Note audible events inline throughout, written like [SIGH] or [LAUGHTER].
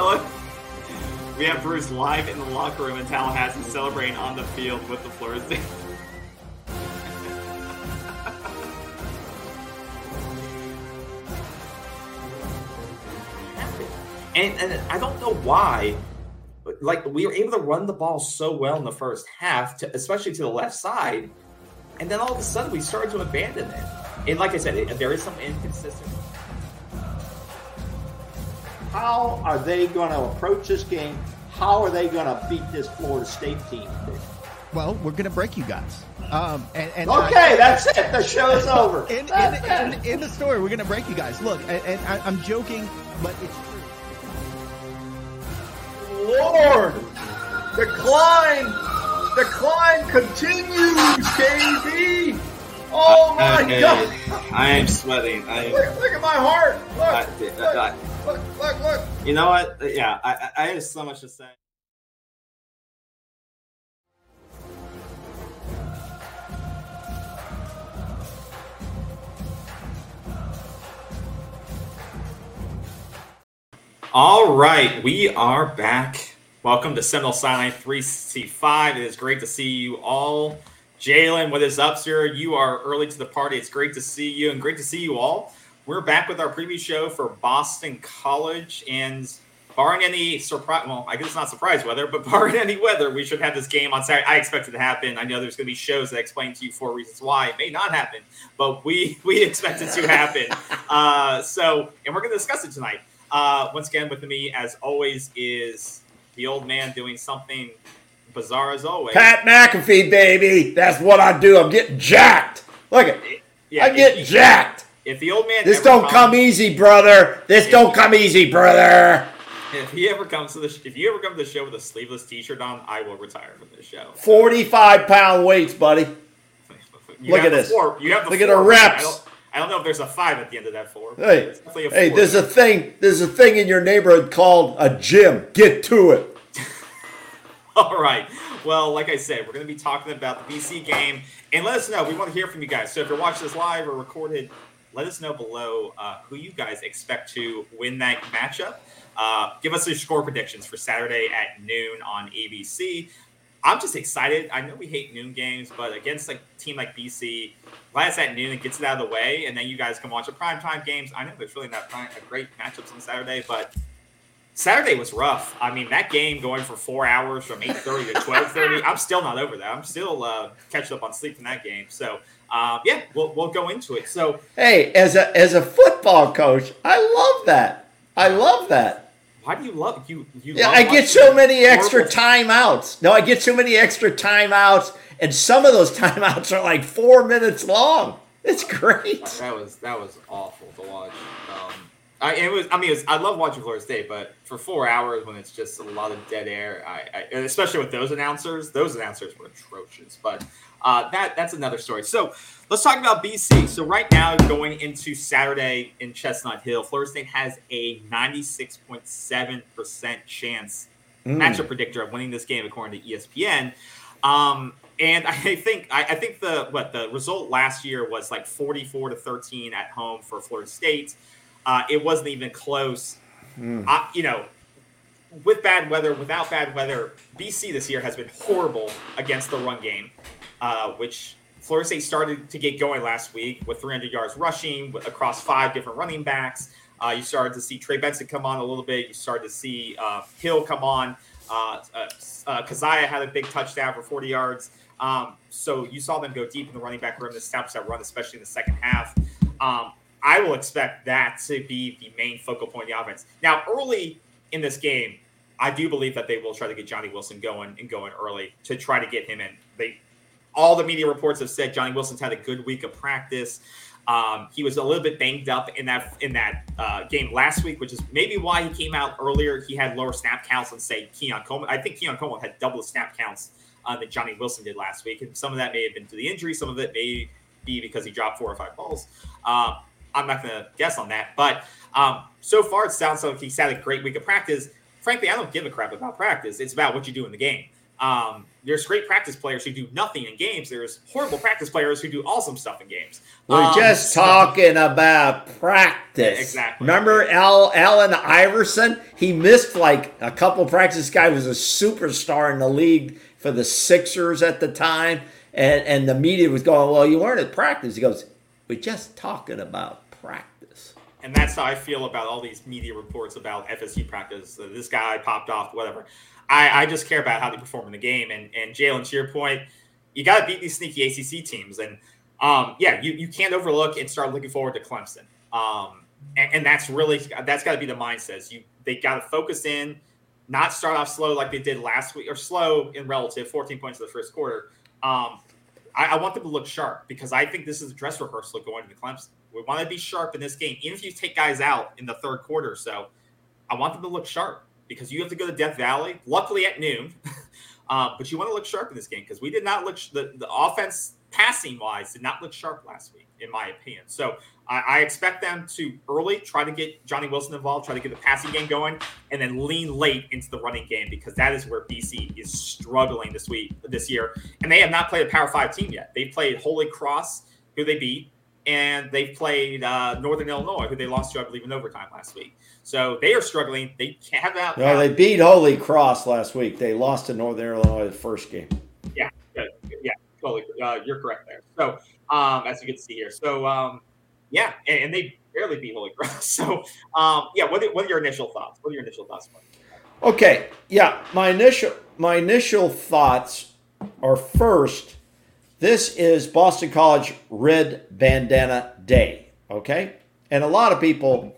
So we have Bruce live in the locker room in Tallahassee celebrating on the field with the State. [LAUGHS] and, and I don't know why. Like we were able to run the ball so well in the first half, to, especially to the left side, and then all of a sudden we started to abandon it. And like I said, it, there is some inconsistent. How are they going to approach this game? How are they going to beat this Florida State team? Well, we're going to break you guys. Um, and, and Okay, that's it. The show is over. [LAUGHS] In, in, in, in the story, we're going to break you guys. Look, and, and I, I'm joking, but it's true. Lord, the climb, the climb continues, KB. Oh my Okay, God! I am sweating. I am. Look, look at my heart. Look, I- look, I- look, look, look. You know what? Yeah, I, I have so much to say. All right, we are back. Welcome to Seminole Sideline 365. It is great to see you all. Jalen, what is up, sir? You are early to the party. It's great to see you and great to see you all. We're back with our preview show for Boston College, and barring any surprise, well, I guess it's not surprise weather, but [LAUGHS] barring any weather, we should have this game on Saturday. I expect it to happen. I know there's going to be shows that explain to you four reasons why it may not happen, but we [LAUGHS] we expect it to happen. [LAUGHS] uh, so, and we're going to discuss it tonight. Uh, once again, with me, as always, is the old man doing something bizarre as always. Pat McAfee, baby. That's what I do. I'm getting jacked. Look at Yeah, I get jacked. If the old man This don't comes- come easy, brother. This don't come easy, brother. If he ever comes to the, sh- if you ever come to the show with a sleeveless T-shirt on, I will retire from this show. 45 pound weights, buddy. Look at this. Four. You have the Look at the reps. I don't, know if there's a five at the end of that four. Hey, a hey, four. there's a thing. There's a thing in your neighborhood called a gym. Get to it. [LAUGHS] All right. Well, like I said, we're going to be talking about the BC game, and let us know. We want to hear from you guys. So if you're watching this live or recorded, let us know below uh, who you guys expect to win that matchup. Uh, give us your score predictions for Saturday at noon on ABC. I'm just excited. I know we hate noon games, but against a team like BC, last at noon and gets it out of the way, and then you guys can watch the primetime games. I know there's really not prime, a great matchups on Saturday, but Saturday was rough. I mean, that game going for four hours from eight thirty to twelve thirty. I'm still not over that. I'm still uh, catching up on sleep from that game. So, um, yeah, we'll, we'll go into it. So, Hey, as a as a football coach, I love that. I love that. why do you love you? You Yeah, I get so many extra timeouts. No, I get so many extra timeouts, and some of those [LAUGHS] timeouts are like four minutes long. It's great. That was that was awful to watch. Um, I it was. I mean, was, I love watching Florida State, but for four hours when it's just a lot of dead air, I, I especially with those announcers, those announcers were atrocious. But uh, that that's another story. So let's talk about BC. So right now, going into Saturday in Chestnut Hill, Florida State has a ninety six point seven percent chance matchup predictor of winning this game according to ESPN. Um, and I think I, I think the what the result last year was like 44 to 13 at home for Florida State. Uh, it wasn't even close. I, you know, with bad weather, without bad weather, BC this year has been horrible against the run game, uh, which Florida State started to get going last week with 300 yards rushing across five different running backs. Uh, you started to see Trey Benson come on a little bit. You started to see uh, Hill come on. Uh, uh, uh, Caziah had a big touchdown for 40 yards. Um, so you saw them go deep in the running back room to establish that run, especially in the second half. Um, I will expect that to be the main focal point of the offense. Now, early in this game, I do believe that they will try to get Johnny Wilson going and going early to try to get him in. They, all the media reports have said Johnny Wilson's had a good week of practice. Um, he was a little bit banged up in that in that uh, game last week, which is maybe why he came out earlier. He had lower snap counts than say Keon Coleman. I think Keon Coleman had double the snap counts uh, that Johnny Wilson did last week, and some of that may have been to the injury. Some of it may be because he dropped four or five balls. Um, I'm not going to guess on that, but um, so far it sounds like he's had a great week of practice. Frankly, I don't give a crap about practice. It's about what you do in the game. Um, there's great practice players who do nothing in games. There's horrible practice players who do awesome stuff in games. We're Um, just so- talking about practice. Yeah, exactly. Remember Al Allen Iverson? He missed like a couple practice. This guy was a superstar in the league for the Sixers at the time. And and the media was going, Well, you weren't at practice. He goes, We're just talking about practice. And that's how I feel about all these media reports about FSU practice. This guy popped off, whatever. I, I just care about how they perform in the game. And, and Jalen, to your point, you got to beat these sneaky ACC teams. And um, yeah, you, you can't overlook and start looking forward to Clemson. Um, and, and that's really that's got to be the mindset. You they got to focus in, not start off slow like they did last week, or slow in relative, 14 points in the first quarter. Um, I, I want them to look sharp because I think this is a dress rehearsal going to Clemson. We want to be sharp in this game, even if you take guys out in the third quarter. So I want them to look sharp because you have to go to Death Valley, luckily at noon. [LAUGHS] uh, but you want to look sharp in this game because we did not look the the offense passing wise did not look sharp last week, in my opinion. So I, I expect them to early try to get Johnny Wilson involved, try to get the passing game going, and then lean late into the running game because that is where BC is struggling this week this year, and they have not played a Power Five team yet. They played Holy Cross, who they beat, and they've played uh, Northern Illinois, who they lost to, I believe, in overtime last week. So they are struggling. They can't have that. No, they beat Holy Cross last week. They lost to Northern Illinois the first game. Yeah, good. yeah, totally. Uh, you're correct there. So, um, as you can see here, so um, yeah, and, and they barely beat Holy Cross. [LAUGHS] So, um, yeah, what are, what are your initial thoughts? What are your initial thoughts? Okay, yeah, my initial my initial thoughts are first, this is Boston College Red Bandana Day, okay? And a lot of people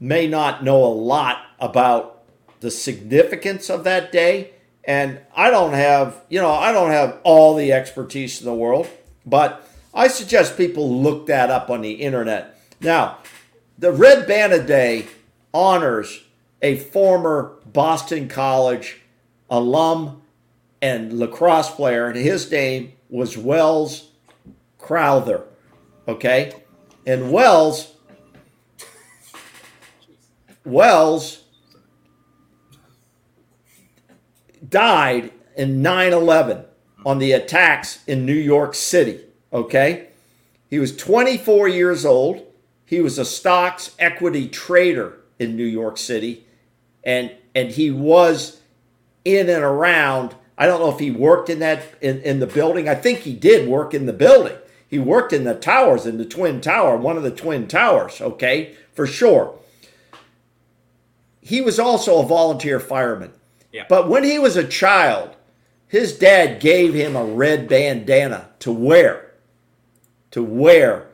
may not know a lot about the significance of that day, and I don't have, you know, I don't have all the expertise in the world, but I suggest people look that up on the internet. Now, the Red Bandana Day honors a former Boston College alum and lacrosse player, and his name was Wells Crowther. Okay? And Wells, Wells died in 9 11 on the attacks in New York City. Okay? He was 24 years old. He was a stocks equity trader in New York City. And and he was in and around. I don't know if he worked in that in, in the building. I think he did work in the building. He worked in the towers, in the twin tower, one of the twin towers, okay, for sure. He was also a volunteer fireman. Yeah. But when he was a child, his dad gave him a red bandana to wear. To wear.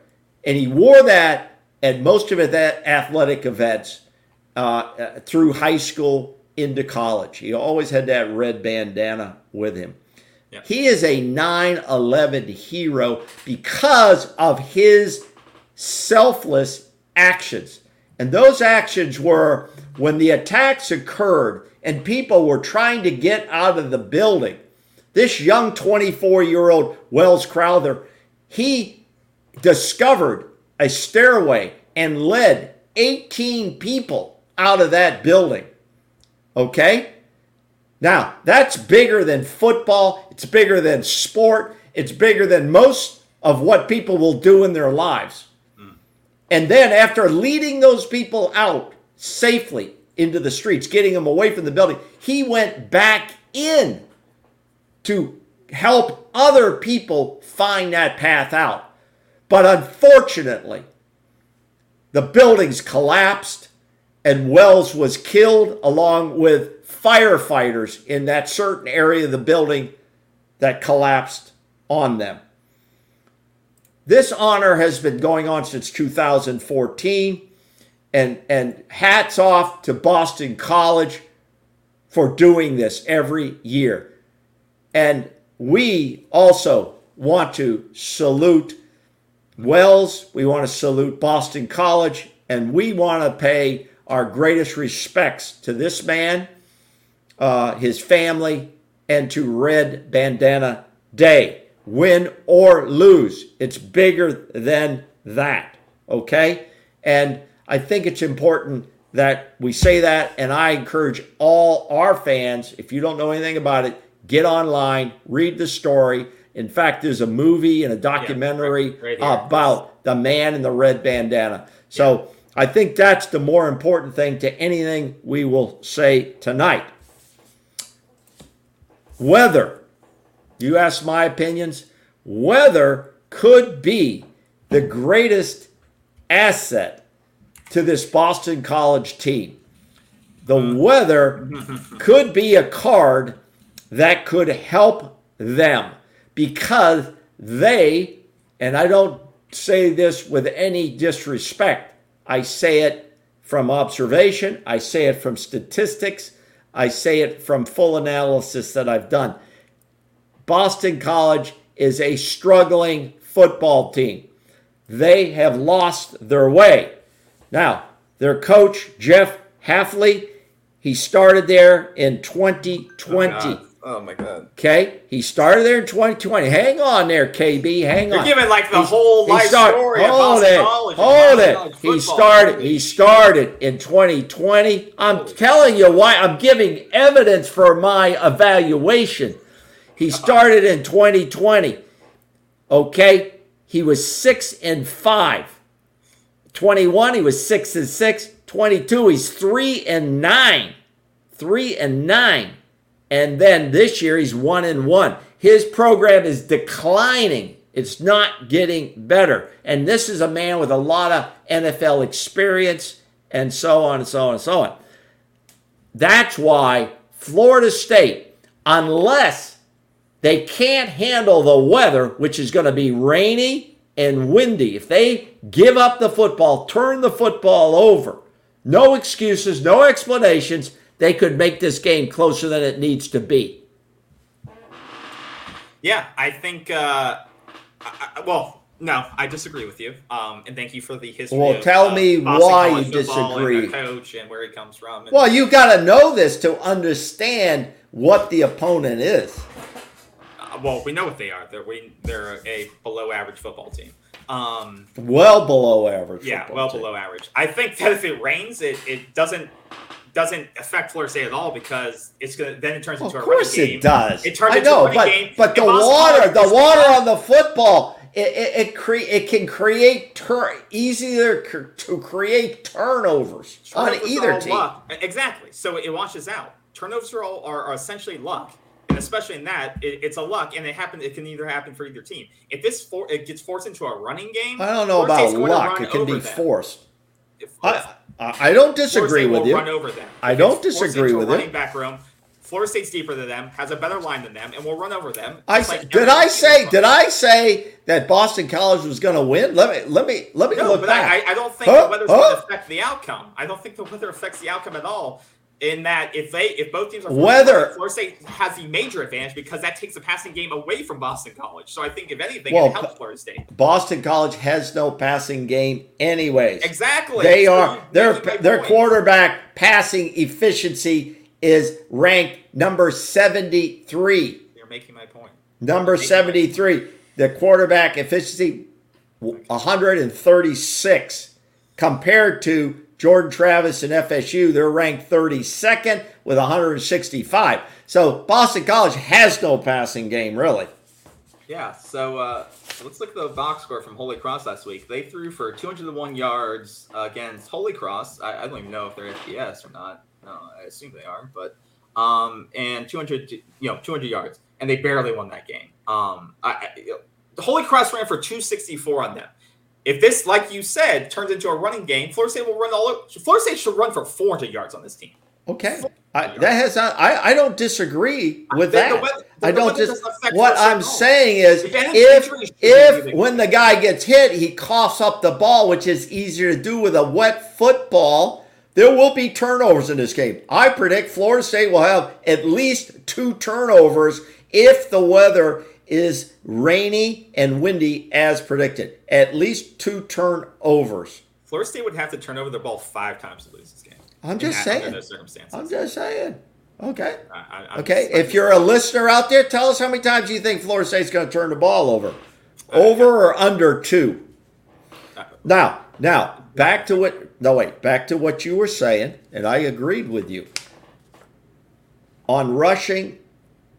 And he wore that at most of the athletic events uh, uh, through high school into college. He always had that red bandana with him. Yeah. He is a 9 11 hero because of his selfless actions. And those actions were when the attacks occurred and people were trying to get out of the building. This young 24 year old Wells Crowther, he discovered a stairway and led 18 people out of that building. Okay? Now, that's bigger than football. It's bigger than sport. It's bigger than most of what people will do in their lives. Hmm. And then, after leading those people out safely into the streets, getting them away from the building, he went back in to help other people find that path out. But unfortunately, the buildings collapsed and Wells was killed along with firefighters in that certain area of the building that collapsed on them. This honor has been going on since 2014 and and hats off to Boston College for doing this every year. And we also want to salute Wells, we want to salute Boston College, and we want to pay our greatest respects to this man, uh, his family, and to Red Bandana Day. Win or lose, it's bigger than that. Okay? And I think it's important that we say that, and I encourage all our fans, if you don't know anything about it, get online, read the story. In fact, there's a movie and a documentary right- right about the man in the red bandana. So I think that's the more important thing to anything we will say tonight. Weather. You ask my opinions. Weather could be the greatest asset to this Boston College team. The weather [LAUGHS] could be a card that could help them because they, and I don't say this with any disrespect, I say it from observation, I say it from statistics, I say it from full analysis that I've done. Boston College is a struggling football team. They have lost their way. Now, their coach, Jeff Hafley, he started there in 2020. God. Oh my god. Okay? He started there in 2020. Hang on there, KB. Hang on. You're on. giving like the He's- whole he life start- story hold Boston it, hold it. He football. started. He started in 2020. I'm telling you why. I'm giving evidence for my evaluation. He uh-huh. started in 2020. Okay, he was six and five. 21, he was six and six. 22, he's three and nine. Three and nine. And then this year he's one and one. His program is declining. It's not getting better. And this is a man with a lot of NFL experience and so on and so on and so on. That's why Florida State, unless they can't handle the weather, which is going to be rainy and windy, if they give up the football, turn the football over, no excuses, no explanations, they could make this game closer than it needs to be. Yeah, I think. Uh, I, I, well, no, I disagree with you. Um, and thank you for the history. Well, of, tell uh, me why you football and disagree. coach and where he comes from. And, Well, you got to know this to understand what the opponent is. uh, well, we know what they are. They're we, they're a below average football team. Um, Well below average. yeah, well team. below average. I think that if it rains, it, it doesn't doesn't affect Florida State at all because it's gonna then it turns Of into a running game. Of course it does. It turns I into know, a running but game. but the water, the water on the football, it it, it, cre- it can create tur- easier cr- to create turnovers on Turnovers are either team. luck. Exactly. So it washes out. Turnovers are all are, are essentially luck, and especially in that, it, it's a luck, and it happen. It can either happen for either team. If this for, it gets forced into a running game, I don't know Florida about luck. It can be them. forced. If- I I I don't disagree with you. Run over them. I don't disagree with you. running back room. Florida State's deeper than them, has a better line than them, and will run over them. I like did I say did I say that Boston College was going to win? Let me let me let me No, look but back. I, I don't think Huh? the weather's Huh? going to affect the outcome. I don't think the weather affects the outcome at all. In that, if they if both teams are Weather- Florida State has the major advantage because that takes the passing game away from Boston College. So I think if anything, Well, it helps Florida State. Boston College has no passing game, anyways. Exactly. They So are their their point. quarterback passing efficiency is ranked number 73. You're making my point. Number 73. The quarterback efficiency 136 compared to Jordan Travis and FSU, they're ranked 32nd with 165. So Boston College has no passing game, really. Yeah, so uh, let's look at the box score from Holy Cross last week. They threw for 201 yards against Holy Cross. I, I don't even know if they're FBS or not. No, I assume they are, but um, and 200, you know, 200 yards, and they barely won that game. Um, I, I, Holy Cross ran for 264 on them. If this, like you said, turns into a running game, Florida State will run all. over- Florida State should run for 400 yards on this team. Okay. I, that has not, I, I don't disagree with The- the that. weather- the I don't just. What I'm saying is, If if when the guy gets hit, he coughs up the ball, which is easier to do with a wet football. There will be turnovers in this game. I predict Florida State will have at least two turnovers if the weather is rainy and windy as predicted. At least two turnovers. Florida State would have to turn over the ball five times to lose this game. I'm just that- under saying. those circumstances. I'm just saying. Okay. I- I- Okay, just- if you're a listener out there, tell us how many times you think Florida State's going to turn the ball over. Uh, over or under two? Uh, now, now, back to what no wait, back to what you were saying, and I agreed with you. On rushing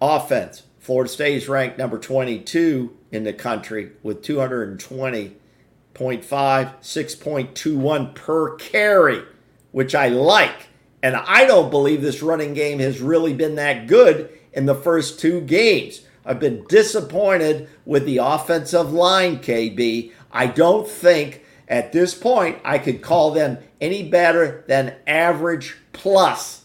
offense. Florida State is ranked number 22 in the country with 220.5, 6.21 per carry, which I like. And I don't believe this running game has really been that good in the first two games. I've been disappointed with the offensive line, KB. I don't think at this point I could call them any better than average plus.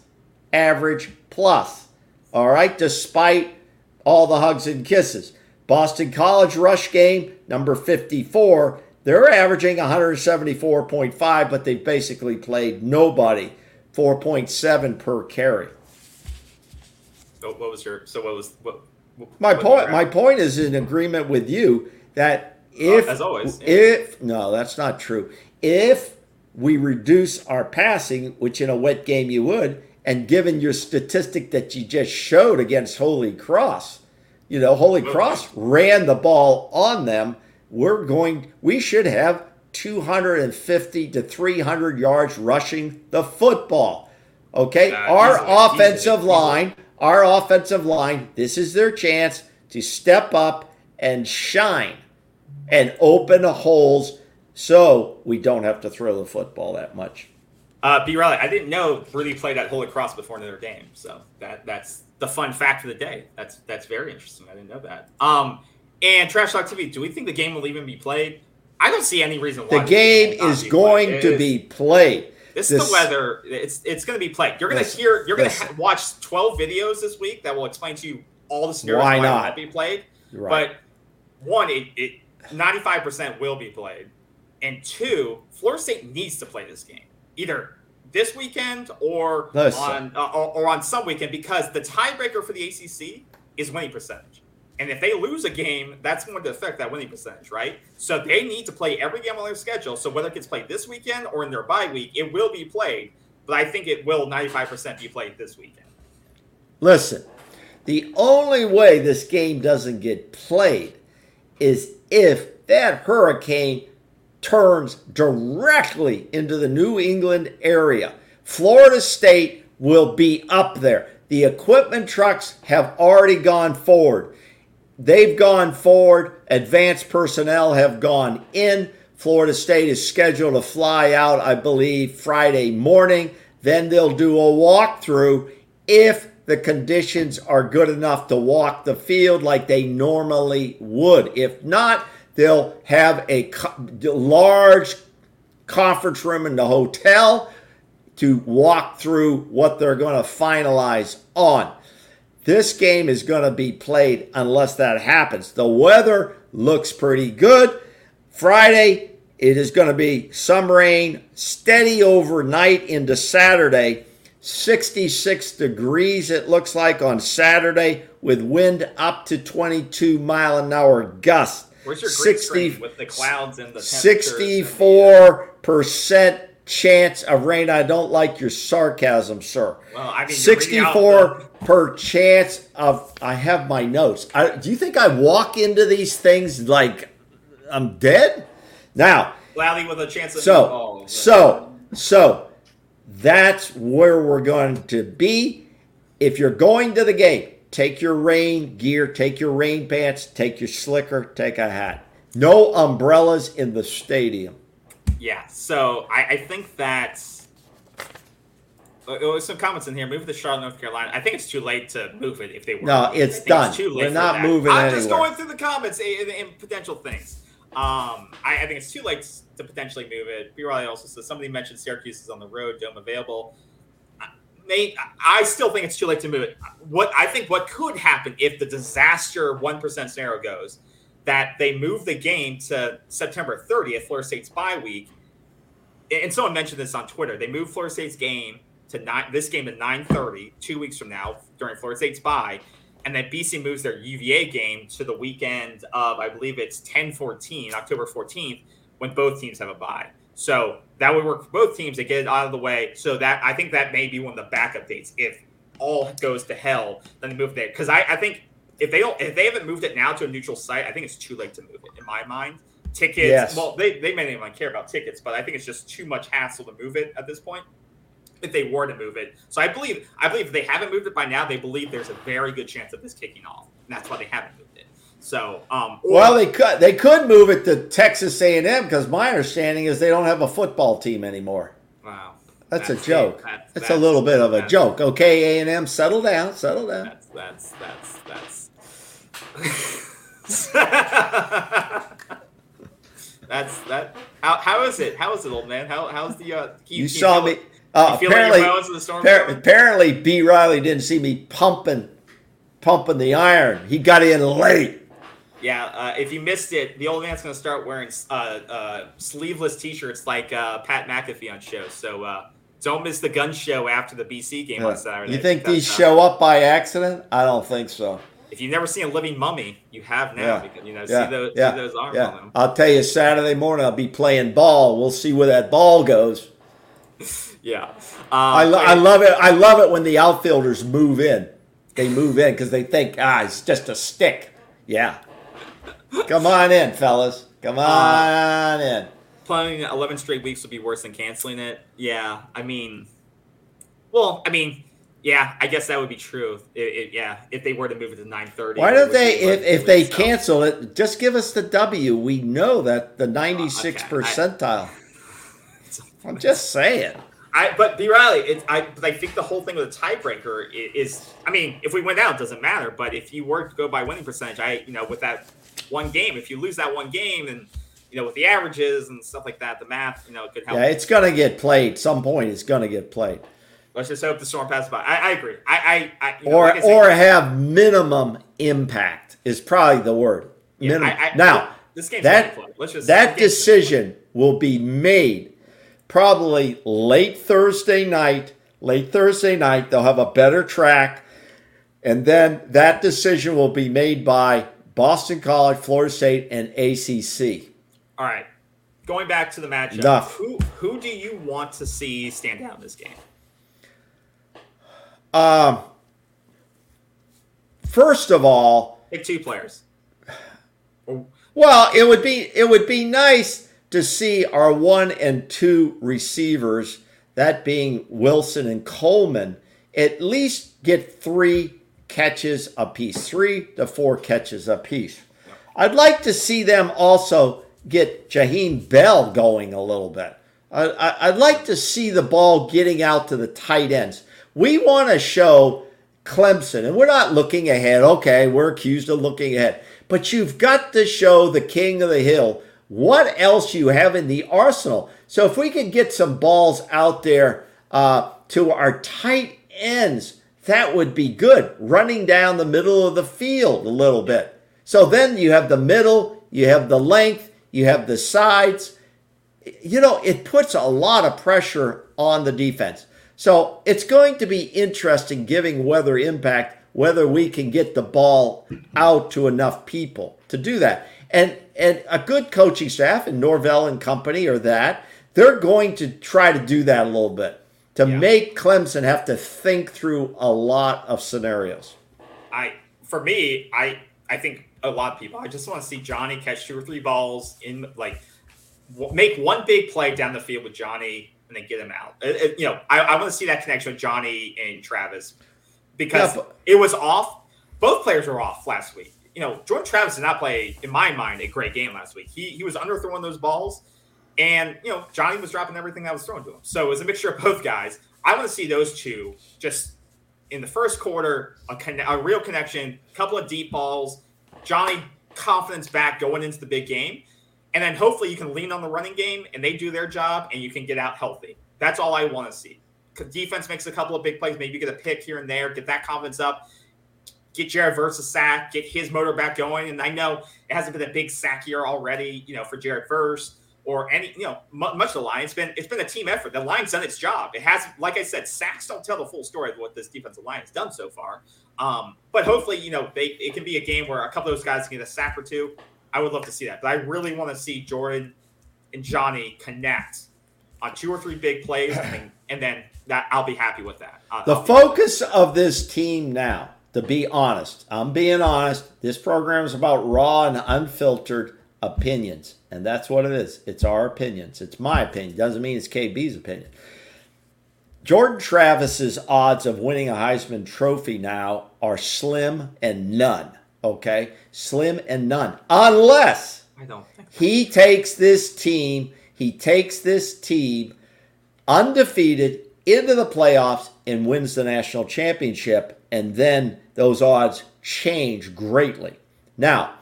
Average plus. All right, despite all the hugs and kisses. Boston College rush game, number 54. They're averaging 174.5, but they basically played nobody. 4.7 per carry. So what was your? So what was what? what My point. My point is in agreement with you that if Uh, as always, yeah. if no, that's not true. If we reduce our passing, which in a wet game you would, and given your statistic that you just showed against Holy Cross, you know Holy Cross ran the ball on them. We're going. We should have 250 to 300 yards rushing the football. Okay, Uh, our easily, offensive easily, line, our offensive line, this is their chance to step up and shine and open holes so we don't have to throw the football that much. Uh, B. Riley, I didn't know really played at Holy Cross before another game, so that that's the fun fact of the day. That's that's very interesting. I didn't know that. Um, and Trash Talk TV, do we think the game will even be played? I don't see any reason why The game is be going played. to It is- be played. This, this- is the weather. It's it's going to be played. You're going to hear. You're going to ha- watch 12 videos this week that will explain to you all the scenarios Why it not? won't be played. Right. But one, it, it 95% will be played, and two, Florida State needs to play this game either this weekend or on uh, or, or on some weekend because the tiebreaker for the ACC is winning percentage. And if they lose a game, that's going to affect that winning percentage, right? So they need to play every game on their schedule. So whether it gets played this weekend or in their bye week, it will be played. But I think it will 95% be played this weekend. Listen, the only way this game doesn't get played is if that hurricane turns directly into the New England area. Florida State will be up there. The equipment trucks have already gone forward. They've gone forward. Advanced personnel have gone in. Florida State is scheduled to fly out, I believe, Friday morning. Then they'll do a walkthrough if the conditions are good enough to walk the field like they normally would. If not, they'll have a co- large conference room in the hotel to walk through what they're going to finalize on. This game is going to be played unless that happens. The weather looks pretty good. Friday, it is going to be some rain, steady overnight into Saturday. 66 degrees, it looks like on Saturday, with wind up to 22 mile an hour gusts. Where's your 60 with the clouds and the temperatures and the- uh, 64% chance of rain. I don't like your sarcasm, sir. Well, I mean, you're reading out the- 64 per chance of. I have my notes. I, do you think I walk into these things like I'm dead? Now, Cloudy with a chance of so, oh, so, so that's where we're going to be. If you're going to the game, take your rain gear, take your rain pants, take your slicker, take a hat. No umbrellas in the stadium. Yeah, so I, I think that uh, there was some comments in here. Move the Charlotte, North Carolina. I think it's too late to move it if they were. No, it's done. too late We're not that. moving I'm just going through the comments and, and potential things. Um, I, I think it's too late to potentially move it. B. Riley also says somebody mentioned Syracuse is on the road, dome available. Nate, I still think it's too late to move it. What I think what could happen if the disaster one percent scenario goes, that they move the game to September 30th, Florida State's bye week. And someone mentioned this on Twitter. They moved Florida State's game to nine. This game to 9:30, two weeks from now, during Florida State's bye, and then BC moves their UVA game to the weekend of I believe it's 10-14, October 14th, when both teams have a bye. So that would work for both teams to get it out of the way. So that I think that may be one of the backup dates. If all goes to hell, then they move it because I, I think if they don't if they haven't moved it now to a neutral site, I think it's too late to move it in my mind. Tickets, Yes. well, they, they may not even care about tickets, but I think it's just too much hassle to move it at this point. if they were to move it. So I believe I believe if they haven't moved it by now, they believe there's a very good chance of this kicking off. And that's why they haven't moved it. So um, or- Well, they could they could move it to Texas A&M because my understanding is they don't have a football team anymore. wow, That's, a That's- joke. that's- That's, a little bit of a joke. Okay, A&M, settle down, settle down. that's that's that's that's [LAUGHS] that's that. How, how is it? How is it, old man? How how's the uh? You, saw me. Uh, like apparently, your in the storm appar- apparently, B. Riley didn't see me pumping, pumping the iron. He got in late. Yeah, uh, if you missed it, the old man's going to start wearing uh, uh, sleeveless T-shirts like uh, Pat McAfee on shows. So uh, don't miss the gun show after the BC game on Saturday. You think these show up by accident? I don't think so. If you've never seen a living mummy, you have now. Yeah. Because, you know, Yeah, see those, yeah, see those arms yeah. on them. I'll tell you, Saturday morning I'll be playing ball. We'll see where that ball goes. [LAUGHS] Yeah, um, I, lo- I love it. I love it when the outfielders move in. They move in because they think, ah, it's just a stick. Yeah. Come on in, fellas. Come uh, on in. playing 11 straight weeks would be worse than canceling it. Yeah, I mean, well, I mean, yeah, I guess that would be true. It, it, yeah, if they were to move it to 9:30. Why don't they? If, if they so. cancel it, just give us the W. We know that the 96 okay. Percentile. [LAUGHS] I'm just saying. I but B Riley, it, I but I think the whole thing with a tiebreaker i- is, I mean, if we went out, it doesn't matter. But if you were to go by winning percentage, I you know with that one game, if you lose that one game, and you know with the averages and stuff like that, the math, you know, could help. Yeah, it's gonna get played. Some point, it's gonna get played, Let's just hope the storm passes by. I, I agree. I I, I you know, or like or have minimum impact is probably the word. yeah, minimum. I- I- now this game's that gonna be played. Let's just that decision will be made probably late Thursday night. Late Thursday night, they'll have a better track, and then that decision will be made by Boston College, Florida State, and ACC. All right. Going back to the matchup, Enough. who who do you want to see stand out in this game? Um, first of all, Pick two players. Well, it would be it would be nice to see our one and two receivers, that being Wilson and Coleman, at least get three catches apiece, three to four catches apiece. I'd like to see them also get Jaheim Bell going a little bit. I, I, I'd like to see the ball getting out to the tight ends. We want to show Clemson, and we're not looking ahead. Okay, we're accused of looking ahead. But you've got to show the king of the hill what else you have in the arsenal. So if we can get some balls out there uh, to our tight ends, that would be good. Running down the middle of the field a little bit. So then you have the middle, you have the length, you have the sides. You know, it puts a lot of pressure on the defense. So it's going to be interesting giving weather impact whether we can get the ball out to enough people to do that. And and a good coaching staff and Norvell and company or that, they're going to try to do that a little bit to Yeah. make Clemson have to think through a lot of scenarios. I for me, I I think a lot of people. I just want to see Johnny catch two or three balls in like w- make one big play down the field with Johnny and then get him out. It- it- you know, I, I want to see that connection with Johnny and Travis because Yeah, but- it was off. Both players were off last week. You know, Jordan Travis did not play, in my mind, a great game last week. He he was underthrowing those balls, and you know Johnny was dropping everything that was thrown to him. So it was a mixture of both guys. I want to see those two just in the first quarter, a, conne- a real connection, a couple of deep balls, Johnny confidence back going into the big game, and then hopefully you can lean on the running game and they do their job and you can get out healthy. That's all I want to see. Defense makes a couple of big plays, maybe you get a pick here and there, get that confidence up, get Jared Verse a sack, get his motor back going. And I know it hasn't been a big sack year already, you know, for Jared Verse or any, you know, mu- much of the line. It's been it's been a team effort. The line's done its job. It has, like I said, sacks don't tell the full story of what this defensive line has done so far. Um, but hopefully, you know, they it can be a game where a couple of those guys can get a sack or two. I would love to see that. But I really want to see Jordan and Johnny connect on two or three big plays, and then, and then that I'll be happy with that. Uh, The I'll focus of this team now, to be honest, I'm being honest, this program is about raw and unfiltered opinions. And that's what it is. It's our opinions. It's my opinion. Doesn't mean it's KB's opinion. Jordan Travis's odds of winning a Heisman Trophy now are slim and none. Okay, slim and none, unless I don't think. he takes this team, he takes this team undefeated into the playoffs and wins the national championship, and then those odds change greatly. Now,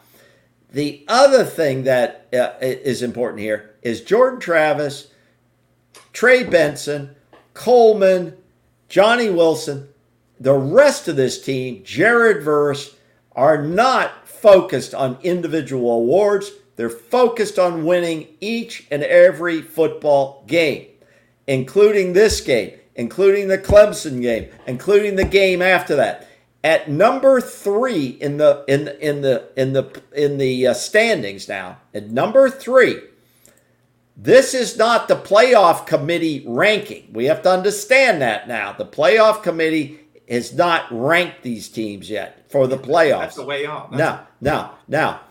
the other thing that uh, is important here is Jordan Travis, Trey Benson, Coleman, Johnny Wilson, the rest of this team, Jared Verse, are not focused on individual awards. They're focused on winning each and every football game, including this game, including the Clemson game, including the game after that. At number three in the in in the in the in the uh, standings now, at number three, this is not the playoff committee ranking. We have to understand that now. The playoff committee has not ranked these teams yet for the playoffs. That's the way off. Now, now, now,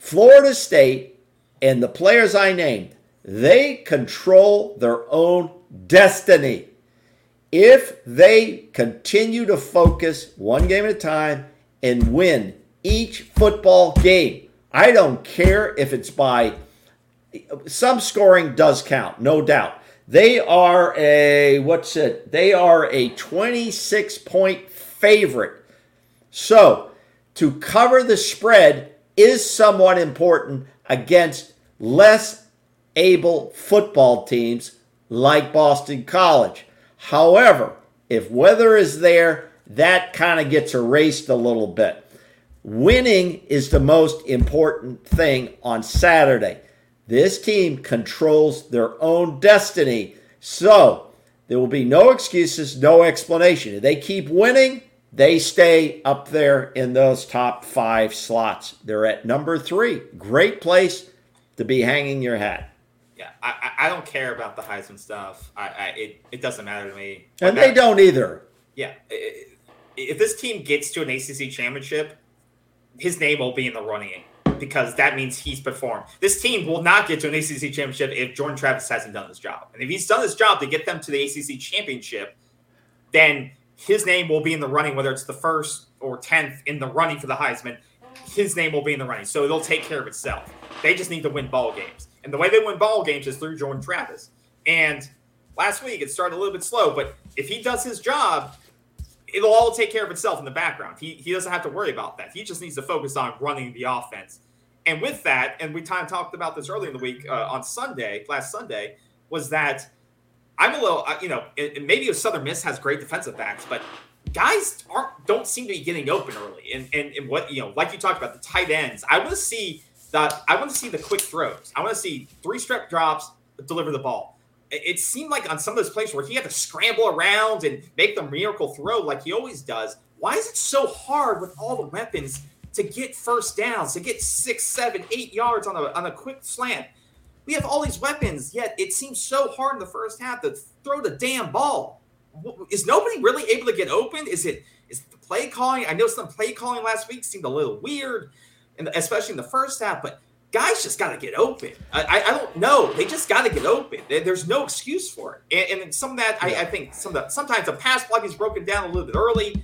Florida State and the players I named, they control their own destiny. If they continue to focus one game at a time and win each football game, I don't care if it's by some scoring does count, no doubt. They are a what's it? They are a 26 point favorite. So, to cover the spread is somewhat important against less able football teams like Boston College. However, if weather is there, that kind of gets erased a little bit. Winning is the most important thing on Saturday. This team controls their own destiny. So there will be no excuses, no explanation. If they keep winning, they stay up there in those top five slots. They're at number three. Great place to be hanging your hat. Yeah, I, I don't care about the Heisman stuff. I, I it, it doesn't matter to me. And they don't either. Yeah, if this team gets to an ACC championship, his name will be in the running because that means he's performed. This team will not get to an ACC championship if Jordan Travis hasn't done his job. And if he's done his job to get them to the ACC championship, then his name will be in the running, whether it's the first or tenth in the running for the Heisman. His name will be in the running, so it'll take care of itself. They just need to win ball games, and the way they win ball games is through Jordan Travis. And last week it started a little bit slow, but if he does his job, it'll all take care of itself in the background. He he doesn't have to worry about that. He just needs to focus on running the offense. And with that, and we of talked about this earlier in the week uh, on Sunday, last Sunday, was that I'm a little, uh, you know, and and maybe Southern Miss has great defensive backs, but guys aren't don't seem to be getting open early. And and, and what you know, like you talked about the tight ends, I want to see that. I want to see the quick throws. I want to see three step drops, deliver the ball. It, seemed like on some of those plays where he had to scramble around and make the miracle throw like he always does. Why is it so hard with all the weapons to get first downs, to get six, seven, eight yards on a on a quick slant? We have all these weapons, yet it seems so hard in the first half to throw the damn ball. Is nobody really able to get open? Is it is the play calling? I know some play calling last week seemed a little weird, and especially in the first half. But guys just got to get open. I, I, don't know. They just got to get open. There- There's no excuse for it. And, and some of that, I, I think, some of the, sometimes the pass block is broken down a little bit early.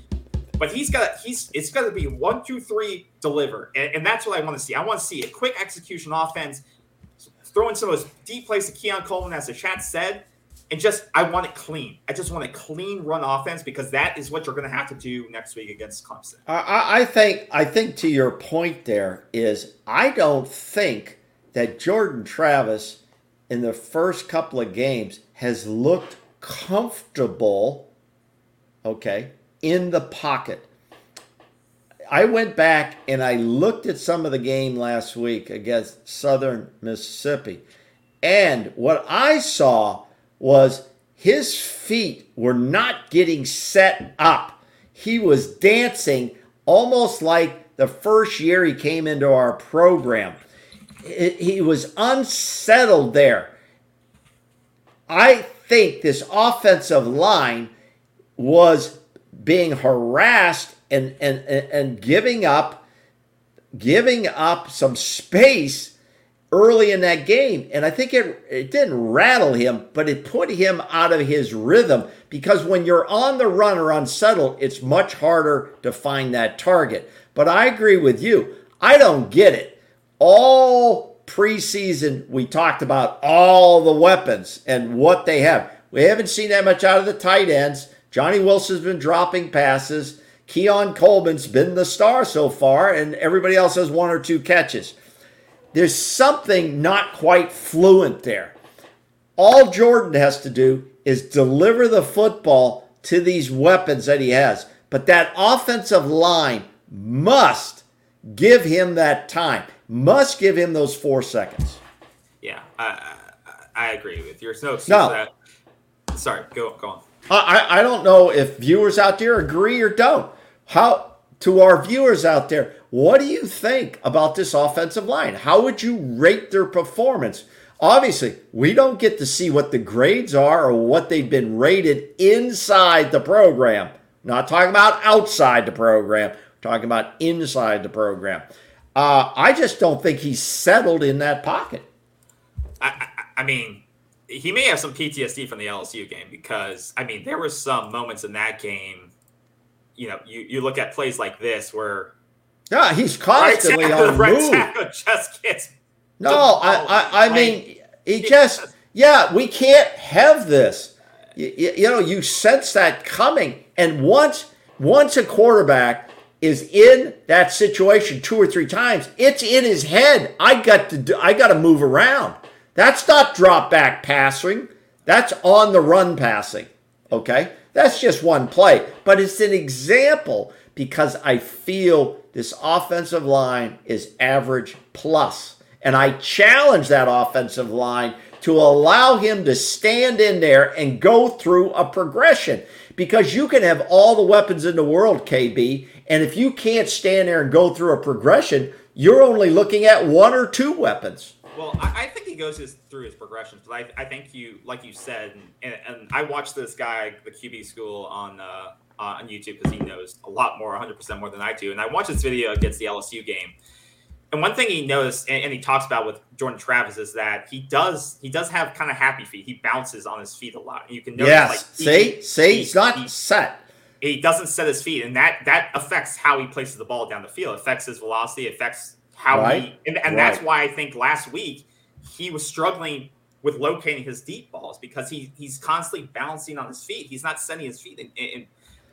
But he's got he's it's got to be one, two, three, deliver, and, and that's what I want to see. I want to see a quick execution offense throw in some of those deep plays to Keon Coleman, as the chat said, and just I want it clean. I just want a clean run offense because that is what you're going to have to do next week against Clemson. I- I, think I think to your point there is I don't think that Jordan Travis in the first couple of games has looked comfortable, okay, in the pocket. I went back and I looked at some of the game last week against Southern Mississippi. And what I saw was his feet were not getting set up. He was dancing almost like the first year he came into our program. He was unsettled there. I think this offensive line was being harassed and and, and giving up giving up some space early in that game. And I think it, it didn't rattle him, but it put him out of his rhythm because when you're on the run or unsettled, it's much harder to find that target. But I agree with you. I don't get it. All preseason, we talked about all the weapons and what they have. We haven't seen that much out of the tight ends. Johnny Wilson's been dropping passes. Keon Coleman's been the star so far, and everybody else has one or two catches. There's something not quite fluent there. All Jordan has to do is deliver the football to these weapons that he has. But that offensive line must give him that time, must give him those four seconds. Yeah, I, I, I agree with you. There's no excuse No. for that. Sorry, go, go on. I, I don't know if viewers out there agree or don't. How to our viewers out there, what do you think about this offensive line? How would you rate their performance? Obviously, we don't get to see what the grades are or what they've been rated inside the program. Not talking about outside the program, talking about inside the program. Uh, I just don't think he's settled in that pocket. I, I, I mean, he may have some PTSD from the LSU game because I mean there were some moments in that game. You know, you, you look at plays like this where Yeah, he's right constantly tackle, on right move. tackle just gets No, I, I, I oh, mean, he just, yeah, we can't have this. You, you know, you sense that coming, and once, once a quarterback is in that situation two or three times, it's in his head. I got to, do, I got to move around. That's not drop back passing. That's on the run passing. Okay, that's just one play, but it's an example because I feel this offensive line is average plus. And I challenge that offensive line to allow him to stand in there and go through a progression. Because you can have all the weapons in the world, KB, and if you can't stand there and go through a progression, you're only looking at one or two weapons. Well, I, think he goes his, through his progressions, but I, I think you, like you said, and, and, and I watched this guy, the QB school on uh, uh, on YouTube because he knows a lot more, 100 percent more than I do. And I watched this video against the LSU game, and one thing he noticed, and, and he talks about with Jordan Travis, is that he does he does have kind of happy feet. He bounces on his feet a lot. And You can notice, yes. like see, he- see, he- he's not he- set. he doesn't set his feet, and that that affects how he places the ball down the field. It affects his velocity. Affects how Right. he, and, and that's why I think last week he was struggling with locating his deep balls because he he's constantly bouncing on his feet. He's not setting his feet and, and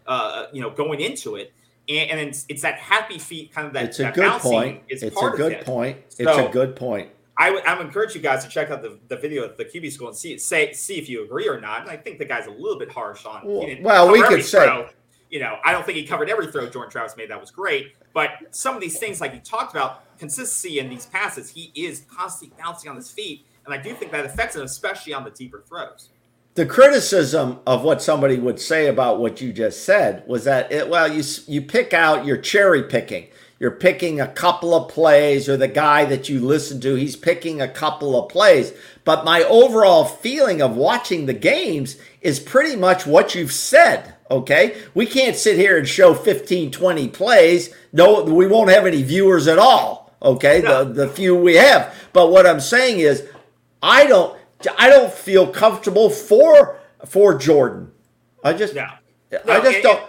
uh, you know going into it, and, and it's it's that happy feet kind of that. It's a that good point. is It's a good it. point. It's So- a good point. I would I would encourage you guys to check out the, the video at the QB school and see say see if you agree or not. And I think the guy's a little bit harsh on. Well- well, we could say- throw. You know, I don't think he covered every throw Jordan Travis made. That was great, but some of these things, like you talked about, consistency in these passes, he is constantly bouncing on his feet, and I do think that affects him, especially on the deeper throws. The criticism of what somebody would say about what you just said was that it, well you you pick out you're cherry picking. You're picking a couple of plays or the guy that you listen to he's picking a couple of plays. But my overall feeling of watching the games is pretty much what you've said okay? We can't sit here and show 15 20 plays. No we won't have any viewers at all okay? No. the the few we have. But what i'm saying is I don't I don't feel comfortable for for Jordan. I just No, I No, just and- don't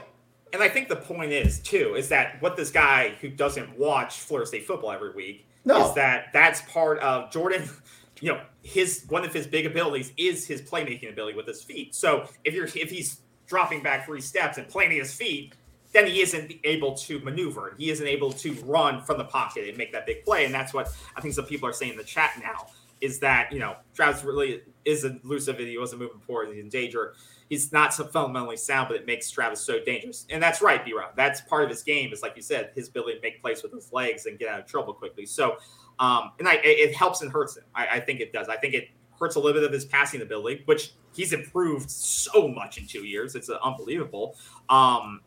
And I think the point is too is that what this guy who doesn't watch Florida State football every week No. is that that's part of Jordan. [LAUGHS] You know, his one of his big abilities is his playmaking ability with his feet. So if you're if he's dropping back three steps and planting his feet, then he isn't able to maneuver. He isn't able to run from the pocket and make that big play. And that's what I think some people are saying in the chat now is that you know Travis really is elusive and he wasn't moving forward. He's in danger. He's not so fundamentally sound, but it makes Travis so dangerous. And that's right, B-Rob. That's part of his game. Is like you said, his ability to make plays with his legs and get out of trouble quickly. So, um, and I, it helps and hurts him. I, I think it does. I think it hurts a little bit of his passing ability, which he's improved so much in two years. It's unbelievable. Um,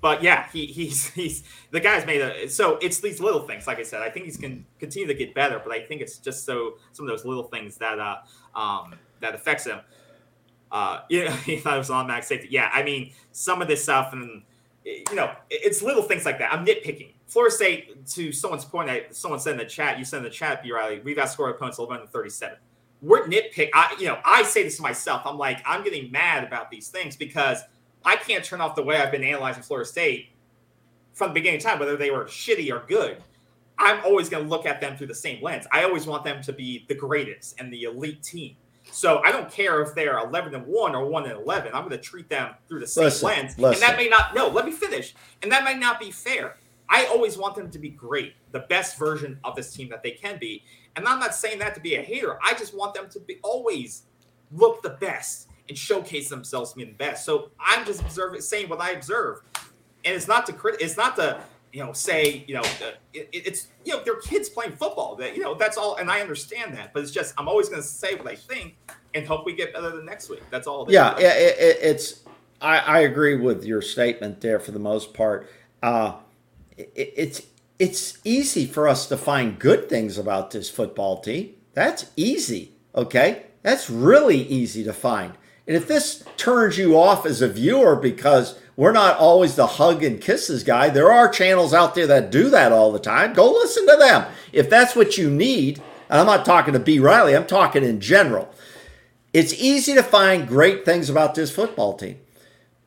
but yeah, he, he's [LAUGHS] he's the guy's made a so it's these little things. Like I said, I think he's can continue to get better, but I think it's just so some of those little things that uh um that affects him. Uh, [LAUGHS] know, he thought it was an automatic safety. Yeah, I mean some of this stuff, and you know, it's little things like that. I'm nitpicking Florida State, to someone's point, I, someone said in the chat, you said in the chat, B. Riley, we've outscored opponents 11 to 37. We're nitpick. I, you know, I say this to myself. I'm like, I'm getting mad about these things because I can't turn off the way I've been analyzing Florida State from the beginning of time, whether they were shitty or good. I'm always going to look at them through the same lens. I always want them to be the greatest and the elite team. So I don't care if they're 11 and 1 or 1 and 11. I'm going to treat them through the same Listen, lens. listen. And that may not, no, let me finish. And that might not be fair. I always want them to be great, the best version of this team that they can be. And I'm not saying that to be a hater. I just want them to be always look the best and showcase themselves being the best. So I'm just observing, saying what I observe, and it's not to crit. It's not to you know say you know uh, it, it's you know they're kids playing football. That you know that's all, and I understand that. But it's just I'm always going to say what I think and hope we get better than next week. That's all. Yeah, yeah, it, it, it's. I, I agree with your statement there for the most part. Uh, it, it's it's easy for us to find good things about this football team. That's easy. Okay, that's really easy to find. And if this turns you off as a viewer because we're not always the hug and kisses guy, there are channels out there that do that all the time. Go listen to them. If that's what you need, and I'm not talking to B. Riley, I'm talking in general. It's easy to find great things about this football team.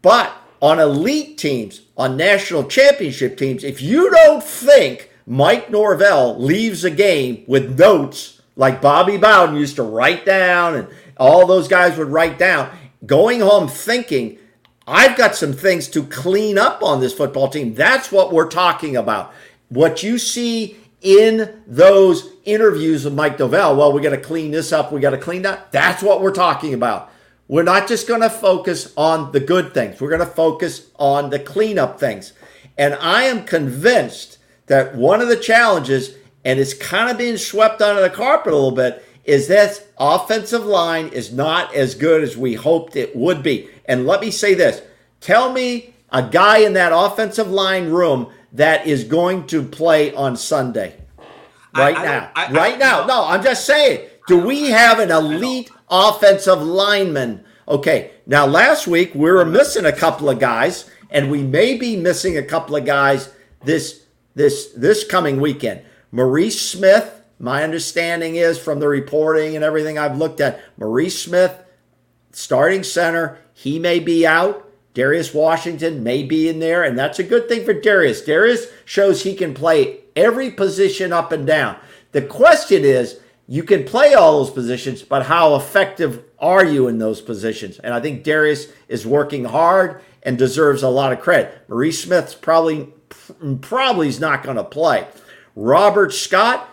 But on elite teams, on national championship teams, if you don't think Mike Norvell leaves a game with notes like Bobby Bowden used to write down and all those guys would write down, going home thinking, I've got some things to clean up on this football team. That's what we're talking about. What you see in those interviews with Mike Norvell, well, we got to clean this up, we got to clean that. That's what we're talking about. We're not just going to focus on the good things. We're going to focus on the cleanup things. And I am convinced that one of the challenges, and it's kind of being swept under the carpet a little bit, is that offensive line is not as good as we hoped it would be. And let me say this tell me a guy in that offensive line room that is going to play on Sunday. Right I- I now. I- right now. No, I'm just saying. Do we have an elite offensive lineman? Okay. Now, last week we were missing a couple of guys, and we may be missing a couple of guys this this this coming weekend. Maurice Smith, my understanding is from the reporting and everything I've looked at, Maurice Smith, starting center, he may be out. Darius Washington may be in there, and that's a good thing for Darius. Darius shows he can play every position up and down. The question is, you can play all those positions, but how effective are you in those positions? And I think Darius is working hard and deserves a lot of credit. Maurice Smith's probably probably is not going to play. Robert Scott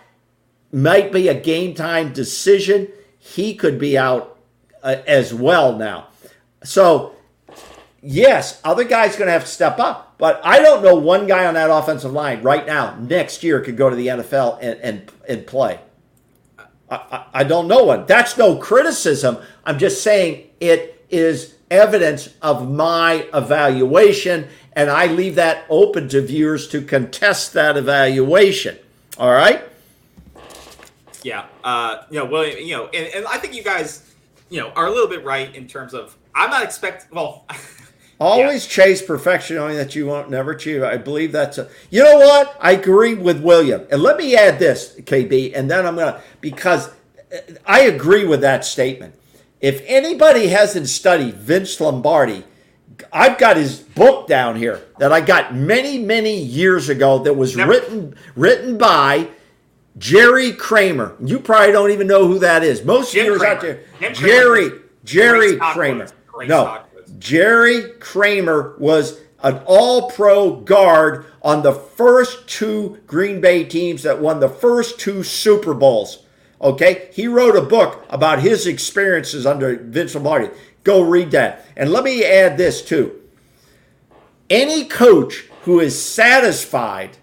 might be a game time decision. He could be out uh, as well now. So, yes, other guys going to have to step up. But I don't know one guy on that offensive line right now next year could go to the NFL and and, and play. I, I, I don't know one. That's no criticism. I'm just saying it is evidence of my evaluation, and I leave that open to viewers to contest that evaluation. All right? Yeah. Uh, you know, William, you know, and, and I think you guys, you know, are a little bit right in terms of I'm not expecting. Well, [LAUGHS] Always chase perfection, only that you won't never achieve. I believe that's a. You know what? I agree with William, and let me add this, KB, and then I'm gonna because I agree with that statement. If anybody hasn't studied Vince Lombardi, I've got his book down here that I got many, many years ago that was Never- written written by Jerry Kramer. You probably don't even know who that is. Most Jim viewers out there, Jim Jerry was Jerry great Kramer. No. Jerry Kramer was an all pro guard on the first two Green Bay teams that won the first two Super Bowls. Okay? He wrote a book about his experiences under Vince Lombardi. Go read that. And let me add this too. Any coach who is satisfied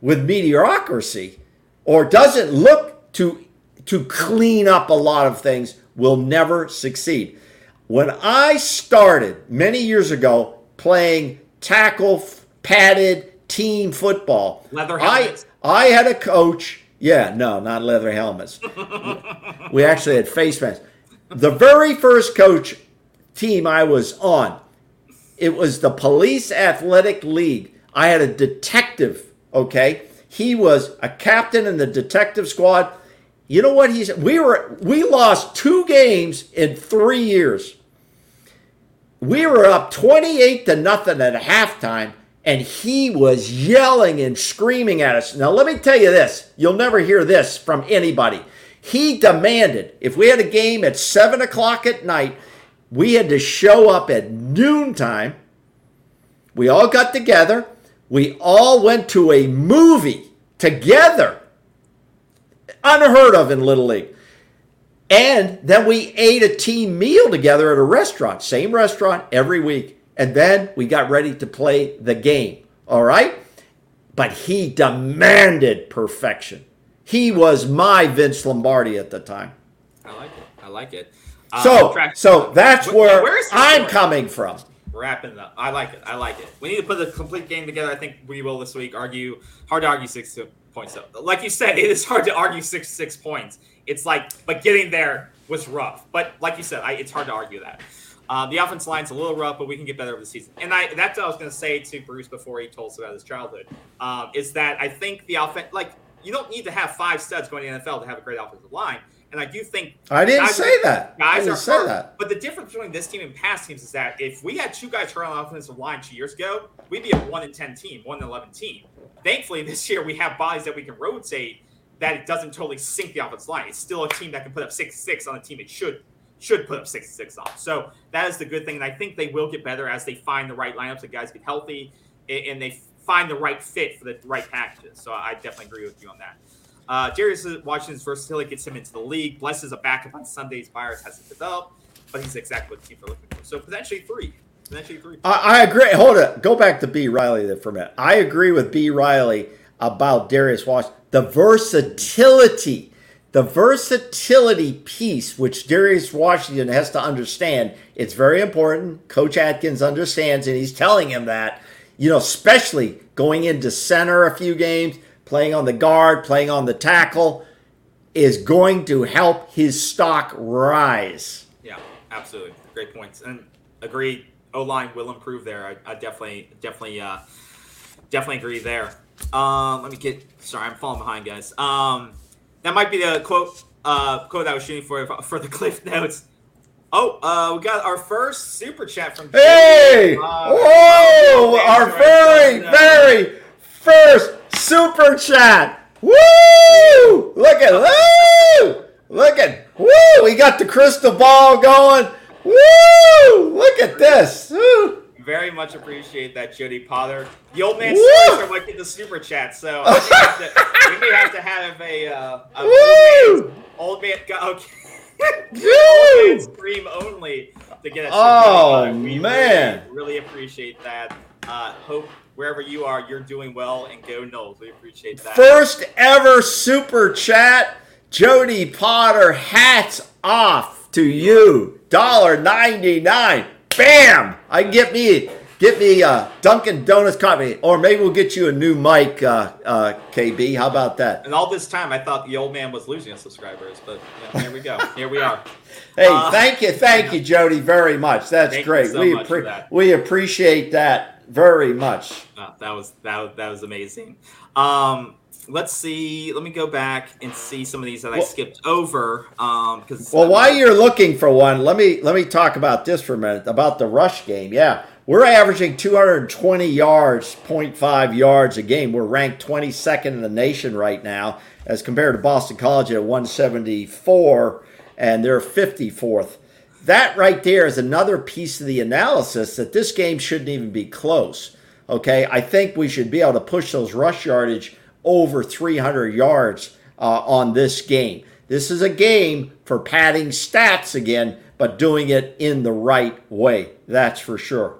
with mediocrity or doesn't look to to clean up a lot of things will never succeed. When I started many years ago playing tackle padded team football, Leather I helmets? I had a coach. Yeah, no, not leather helmets. [LAUGHS] we actually had face masks. The very first coach team I was on, it was the Police Athletic League. I had a detective Okay, he was a captain in the detective squad. You know what he's? We were we lost two games in three years. We were up twenty-eight to nothing at halftime, and he was yelling and screaming at us. Now let me tell you this: you'll never hear this from anybody. He demanded if we had a game at seven o'clock at night, we had to show up at noontime. We all got together. We all went to a movie together. Unheard of in Little League. And then we ate a team meal together at a restaurant, same restaurant every week. And then we got ready to play the game. All right? But he demanded perfection. He was my Vince Lombardi at the time. I like it. I like it. Uh, So, so that's Wh- where where I'm coming from. Wrapping up. I like it. I like it. We need to put the complete game together. I think we will this week. Argue hard to argue six points. Though. Like you said, it is hard to argue six six points. It's like, but getting there was rough. But like you said, I, it's hard to argue that. Um, the offense line's a little rough, but we can get better over the season. And I that's what I was going to say to Bruce before he told us about his childhood. Um, is that I think the offense, like you don't need to have five studs going to the NFL to have a great offensive line. And I do think I didn't guys say that. I Guys didn't are say hurt. that. But the difference between this team and past teams is that if we had two guys hurt on the offensive line two years ago, we'd be a one in ten team, one in eleven team. Thankfully, [LAUGHS] this year we have bodies that we can rotate that it doesn't totally sink the offensive line. It's still a team that can put up six six on a team it should should put up six six on. So that is the good thing, and I think they will get better as they find the right lineups and guys get healthy and they find the right fit for the right packages. So I definitely agree with you on that. Uh, Darius Washington's versatility gets him into the league. Bless is a backup on Sundays. Byers hasn't developed, but he's exactly what the teams are looking for. So potentially three. Potentially three. I, I agree. Hold it. Go back to B. Riley there for a minute. I agree with B. Riley about Darius Washington. The versatility, the versatility piece, which Darius Washington has to understand, it's very important. Coach Atkins understands, and he's telling him that. You know, especially going into center a few games, playing on the guard, playing on the tackle, is going to help his stock rise. Yeah, absolutely. Great points. And agree. O line will improve there. I, I definitely, definitely, uh, definitely agree there. Um, let me get. Sorry, I'm falling behind, guys. Um, that might be the quote. Uh, quote I was shooting for [LAUGHS] for the cliff notes. Oh, uh, we got our first super chat from. Hey! Uh, Whoa! Our very. Very first super chat. Woo! Look at woo! Look at woo! We got the crystal ball going. Woo! Look at this. Woo! Very much appreciate that, Jody Potter. The old man are like in the super chat, so I may have to, we may have to have a, uh, a old man, old man, go- okay. [LAUGHS] Old man stream only to get us. Oh, we man. really, really appreciate that. Uh, hope wherever you are, you're doing well, and go Noles. We appreciate that. First ever super chat. Jody Potter, hats off to you. Dollar ninety nine. Bam! I can get me get me uh, Dunkin' Donuts coffee, or maybe we'll get you a new mic, uh, uh, KB. How about that? and all this time, I thought the old man was losing us subscribers, but yeah, here we go. Here we are. [LAUGHS] Hey, Uh, thank you, thank you, Jody, very much. That's great. so we much we appreciate that very much. Oh, that was that was, that was amazing. Um, let's see. Let me go back and see some of these that I skipped over. Um, because Well, while you're looking for one, let me let me talk about this for a minute about the rush game. Yeah, we're averaging 220 yards, 0.5 yards a game. We're ranked 22nd in the nation right now, as compared to Boston College at 174, and they're 54th. That right there is another piece of the analysis that this game shouldn't even be close. Okay, I think we should be able to push those rush yardage over 300 yards uh, on this game. This is a game for padding stats again, but doing it in the right way. That's for sure.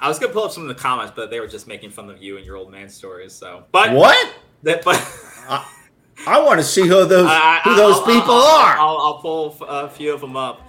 I was gonna pull up some of the comments, but they were just making fun of you and your old man stories. So, but What? That, but I want to see who those [LAUGHS] I- I- who those I'll- people I'll, are. I'll, I'll pull a few of them up.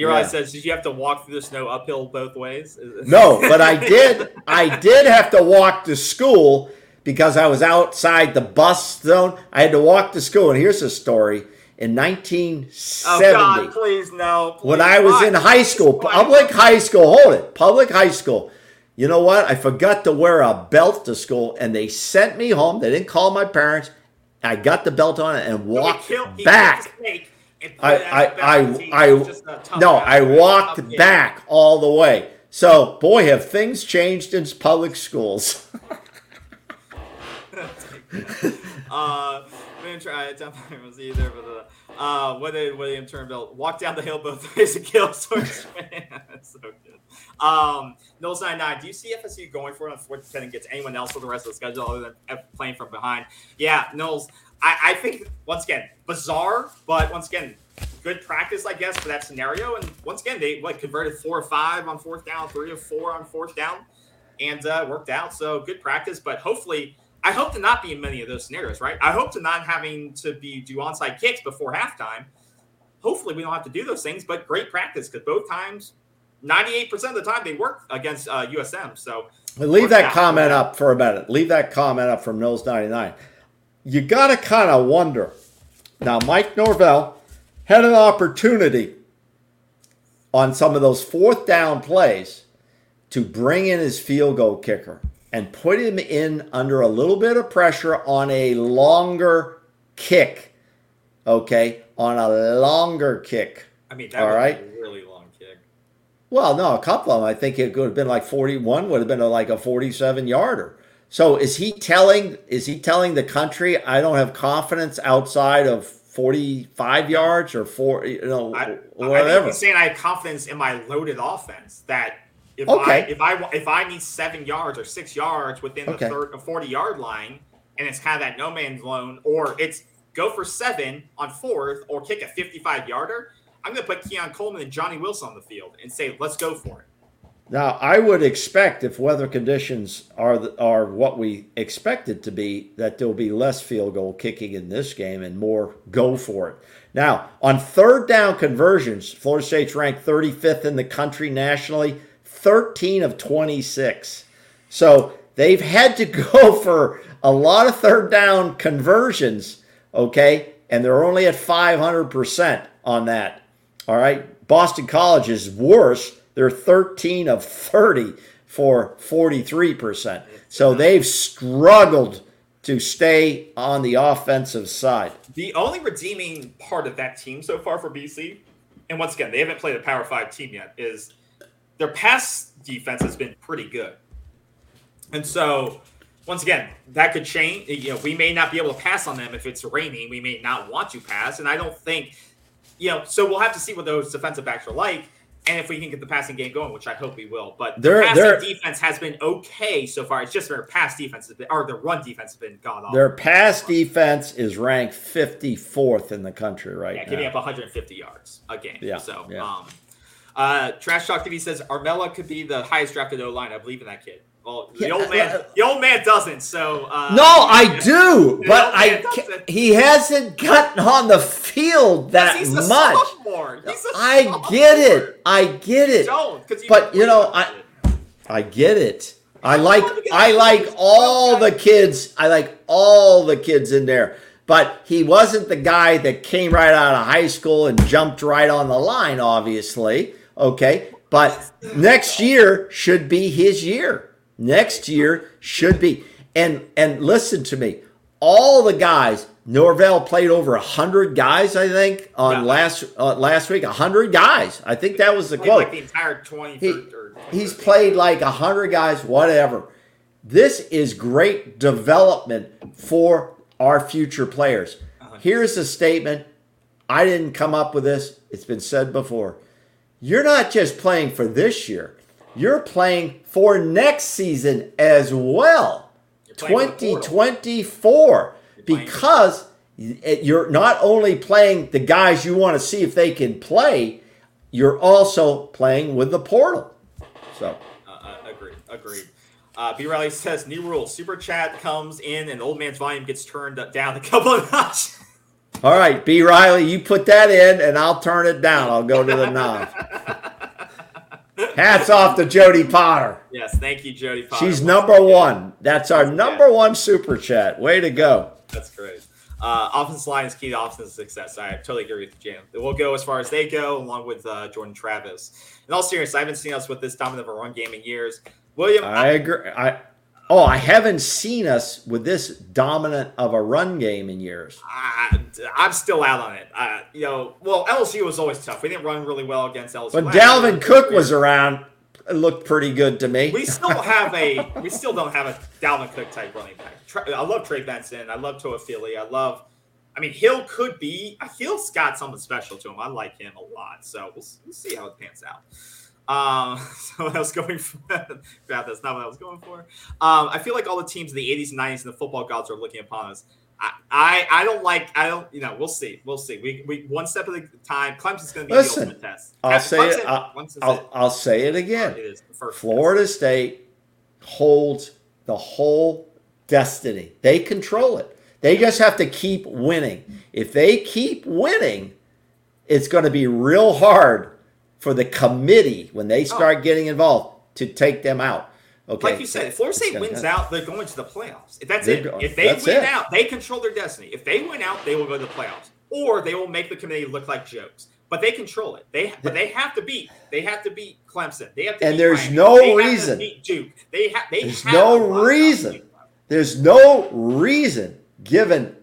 Your Yeah. says, "Did you have to walk through the snow uphill both ways?" No, but I [LAUGHS] did. I did have to walk to school because I was outside the bus zone. I had to walk to school, and here's a story. In 1970, Oh 1970, God, please no. when. I was in high school, public high school, hold it, public high school, You know what? I forgot to wear a belt to school, and they sent me home. They didn't call my parents. I got the belt on and walked He killed- he back. killed the snake and put I, I, out of bounds. I, I, was just a tough no. I walked back all the way. So, boy, have things changed in public schools. [LAUGHS] [LAUGHS] uh, didn't try it. Definitely was either, but uh, uh, what did William Turnbull walk down the hill both [LAUGHS] ways to kill? That's so good. Um, Knowles 99, do you see FSU going for it on fourth and gets anyone else for the rest of the schedule other than playing from behind? Yeah, Knowles, I, I think, once again, bizarre, but once again, good practice, I guess, for that scenario. And once again, they like converted four or five on fourth down, three or four on fourth down, and uh, worked out. So good practice, but hopefully, I hope to not be in many of those scenarios, right? I hope to not having to be do onside kicks before halftime. Hopefully, we don't have to do those things, but great practice because both times, 98% of the time, they work against uh, USM. So Leave that out. comment up for a minute. Leave that comment up from Mills 99. You got to kind of wonder. Now, Mike Norvell had an opportunity on some of those fourth down plays to bring in his field goal kicker and put him in under a little bit of pressure on a longer kick. Okay? On a longer kick. I mean, that All would right. a really long kick. Well, no, a couple of them. I think it could have been like 41, would have been like a 47 yarder. So is he telling is he telling the country I don't have confidence outside of 45 yards or four, you know, I, I whatever? he's saying I have confidence in my loaded offense that if Okay. I if I if I need seven yards or six yards within the third forty yard line, and it's kind of that no man's zone, or it's go for seven on fourth or kick a fifty five yarder, I'm going to put Keon Coleman and Johnny Wilson on the field and say let's go for it. Now, I would expect if weather conditions are are what we expected to be, that there'll be less field goal kicking in this game and more go for it. Now, on third down conversions, Florida State's ranked 35th in the country nationally, 13 of 26. So they've had to [LAUGHS] go for a lot of third down conversions, okay? And they're only at 500% on that. All right. Boston College is worse. They're 13 of 30 for 43%. So they've struggled to stay on the offensive side. The only redeeming part of that team so far for BC, and once again, they haven't played a Power Five team yet, is their pass defense has been pretty good. And so, once again, that could change. You know, we may not be able to pass on them if it's raining. We may not want to pass, and I don't think, you know. So we'll have to see what those defensive backs are like, and if we can get the passing game going, which I hope we will. But their passing defense has been okay so far. It's just their pass defense has been, or their run defense has been god awful. Their pass defense is ranked 54th in the country right Yeah, giving up 150 yards a game. Yeah, So, yeah. um, uh, Trash Talk TV says Armella could be the highest drafted O line. I believe in that kid. Well, the Yeah, old man, uh, the old man doesn't. So, uh, No, I do, but I doesn't. he hasn't gotten on the field that He's much. sophomore. He's a I get it. I get it. Don't, 'cause But, you know, I- I get it. I like I like all the kids. I like all the kids in there. But he wasn't the guy that came right out of high school and jumped right on the line, obviously. Okay. But next year should be his year. Next year should be. And and listen to me. All the guys, Norvell played over hundred guys, I think, on last uh, last week. hundred guys. I think that was the quote. like the entire 20 He- He's played like a hundred guys, whatever. This is great development for our future players. Here's a statement. I didn't come up with this. It's been said before. You're not just playing for this year. You're playing for next season as well. You're playing for the portal. 2024 because you're not only playing the guys you want to see if they can play, you're also playing with the portal. So Uh, uh, agreed. Agreed. Uh, B. Riley says new rule: super chat comes in and old man's volume gets turned down a couple of notches. All right, B. Riley, you put that in, and I'll turn it down. I'll go to the knob. [LAUGHS] Hats off to Jody Potter. yes, thank you, Jody. Potter. She's number one. That's our number one super chat. Way to go. That's great. Uh, offensive line is key to offensive success. I totally agree with you, Jam. We'll go as far as they go, along with uh, Jordan Travis. In all seriousness, I haven't seen us with this dominant of a run game in years. William, I agree. I oh, I haven't seen us with this dominant of a run game in years. I, I'm still out on it. Uh, you know, well, LSU was always tough. We didn't run really well against LSU. When year. Dalvin Cook was around, it looked pretty good to me. We still [LAUGHS] have a we still don't have a Dalvin Cook type running back. I love Trey Benson. I love Toafili. I love. I mean, Hill could be. Hill's got something special to him. I like him a lot. So we'll, we'll see how it pans out. Um, [LAUGHS] so what I was going for [LAUGHS] that, that's not what I was going for. Um, I feel like all the teams in the 80s and 90s and the football gods are looking upon us. I, I, I don't like I don't you know we'll see we'll see we, we one step at a time Clemson's going to be Listen, the ultimate test. I'll After say it. I'll, I'll, it, I'll say it again. it is the first Florida State holds the whole destiny. They control it. They just have to keep winning. If they keep winning, it's going to be real hard for the committee when they oh. start getting involved to take them out. Okay. Oh. Like you said, if Florida State wins happen. out, they're going to the playoffs. If that's They're it. If they win it. out, they control their destiny. If they win out, they will go to the playoffs, or they will make the committee look like jokes. But they control it. They but they have to beat. They have to beat Clemson. They have to. And there's Miami. no They reason. beat Duke. They have. They There's have no a lot of reason. There's no reason, given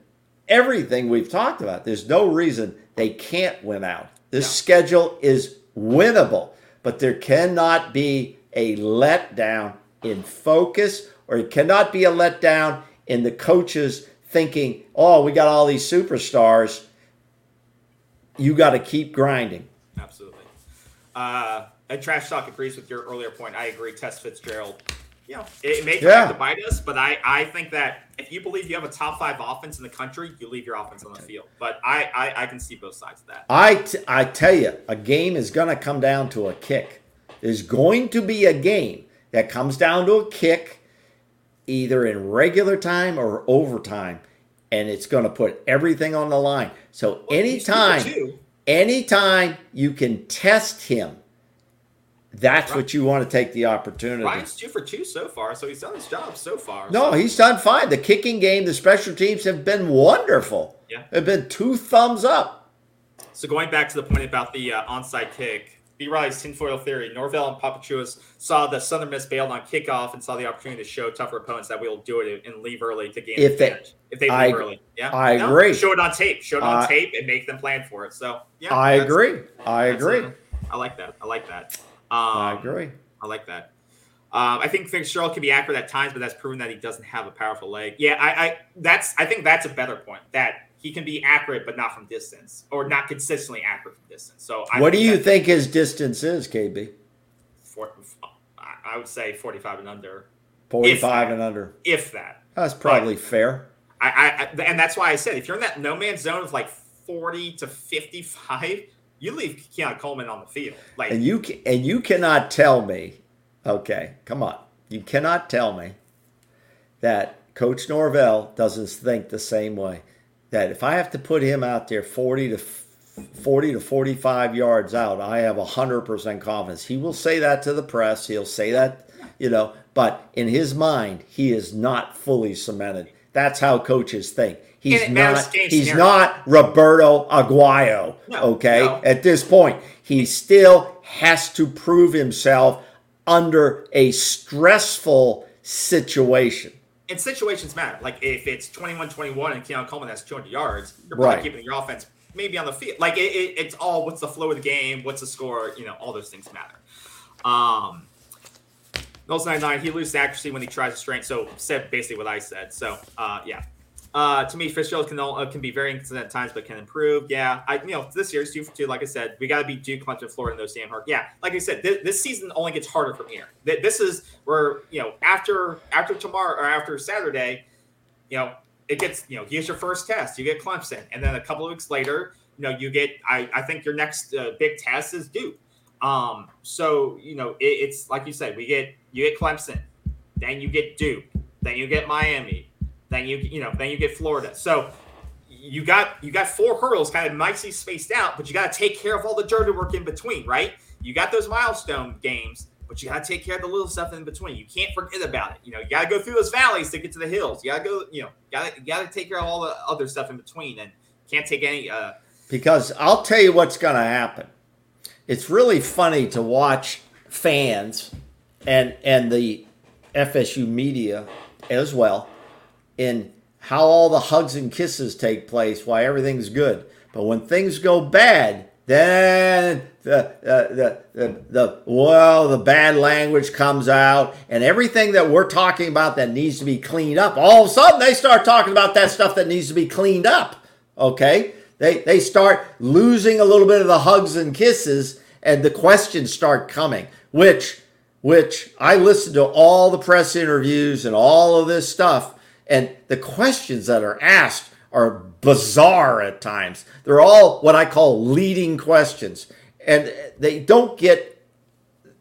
everything we've talked about, there's no reason they can't win out. This No. schedule is winnable, but there cannot be a letdown in focus, or it cannot be a letdown in the coaches thinking, oh, we got all these superstars. You got to keep grinding. Absolutely. Uh, and Trash Talk agrees with your earlier point. I agree. Test Fitzgerald, you know, it, it may come Yeah. back to bite us, but I, I think that if you believe you have a top five offense in the country, you leave your offense on the field. But I, I, I can see both sides of that. I, t- I tell you, a game is going to come down to a kick. There's going to be a game that comes down to a kick, either in regular time or overtime, and it's going to put everything on the line. So Well, he's anytime, anytime you can test him, that's Right. what you want to take the opportunity. Ryan's two for two so far, so he's done his job so far. No, so- he's done fine. The kicking game, the special teams have been wonderful. Yeah. Have been two thumbs up. So going back to the point about the uh, onside kick, B. Riley's tinfoil theory. Norvell and Papuchis saw the Southern Miss bailed on kickoff and saw the opportunity to show tougher opponents that we'll do it and leave early to gain If they- advantage. if they leave I- early. Yeah, I agree. Show it on tape. Show it on I- tape and make them plan for it. So yeah, I agree. I agree. uh, I like that. I like that. Um, I agree. I like that. Um, I think Fitzgerald can be accurate at times, but that's proven that he doesn't have a powerful leg. Yeah, I, I that's I think that's a better point that he can be accurate, but not from distance, or not consistently accurate from distance. So I What do you think his distance is, KB? For, I- would say forty-five and under, 45 that. and under. if that. That's probably fair. I, I, I and that's why I said if you're in that no man's zone of like forty to fifty-five, you leave Keon Coleman on the field. Like And you and you cannot tell me, okay, come on. You cannot tell me that Coach Norvell doesn't think the same way. That if I have to put him out there 40 to 40 to 45 yards out, I have 100% confidence. He will say that to the press. He'll say that, you know, but in his mind, he is not fully cemented. That's how coaches think. He's And it matters not he's scenario. not Roberto Aguayo, No, okay? no. At this point, he still has to prove himself under a stressful situation. and situations matter. Like if it's 21-21 and Keon Coleman has 200 yards, you're probably Right. keeping your offense maybe on the field. Like it, it, it's all what's the flow of the game, what's the score, you know, all those things matter. Um, Knowles 99, he loses accuracy when he tries to strength. So said basically what I said. So uh, yeah. Uh, to me, Fitzgerald can uh, can be very inconsistent at times, but can improve. Yeah, I you know this year's two for two. Like I said, we got to beat Duke, Clemson, Florida, and those damn hard. Yeah, like I said, this, this season only gets harder from here. Th- This is where you know after after tomorrow or after Saturday, you know it gets you know here's your first test. You get Clemson, and then a couple of weeks later, you know you get I I think your next uh, big test is Duke. Um, so you know it, it's like you said, we get you get Clemson, then you get Duke, then you get Miami, then you you know then you get Florida. So you got you got four hurdles kind of nicely spaced out, but you got to take care of all the dirty work in between, right? You got those milestone games, but you got to take care of the little stuff in between. You can't forget about it. You know, you got to go through those valleys to get to the hills. You got to go, you know, got to got to take care of all the other stuff in between, and can't take any. Uh, because I'll tell you what's going to happen. It's really funny to watch fans and and the FSU media as well in how all the hugs and kisses take place why everything's good. But when things go bad, then the, the, the, the, the well, the bad language comes out, and everything that we're talking about that needs to be cleaned up, all of a sudden they start talking about that stuff that needs to be cleaned up. Okay? They, they start losing a little bit of the hugs and kisses, and the questions start coming, which which I listened to all the press interviews and all of this stuff, and the questions that are asked are bizarre at times. They're all what I call leading questions, and they don't get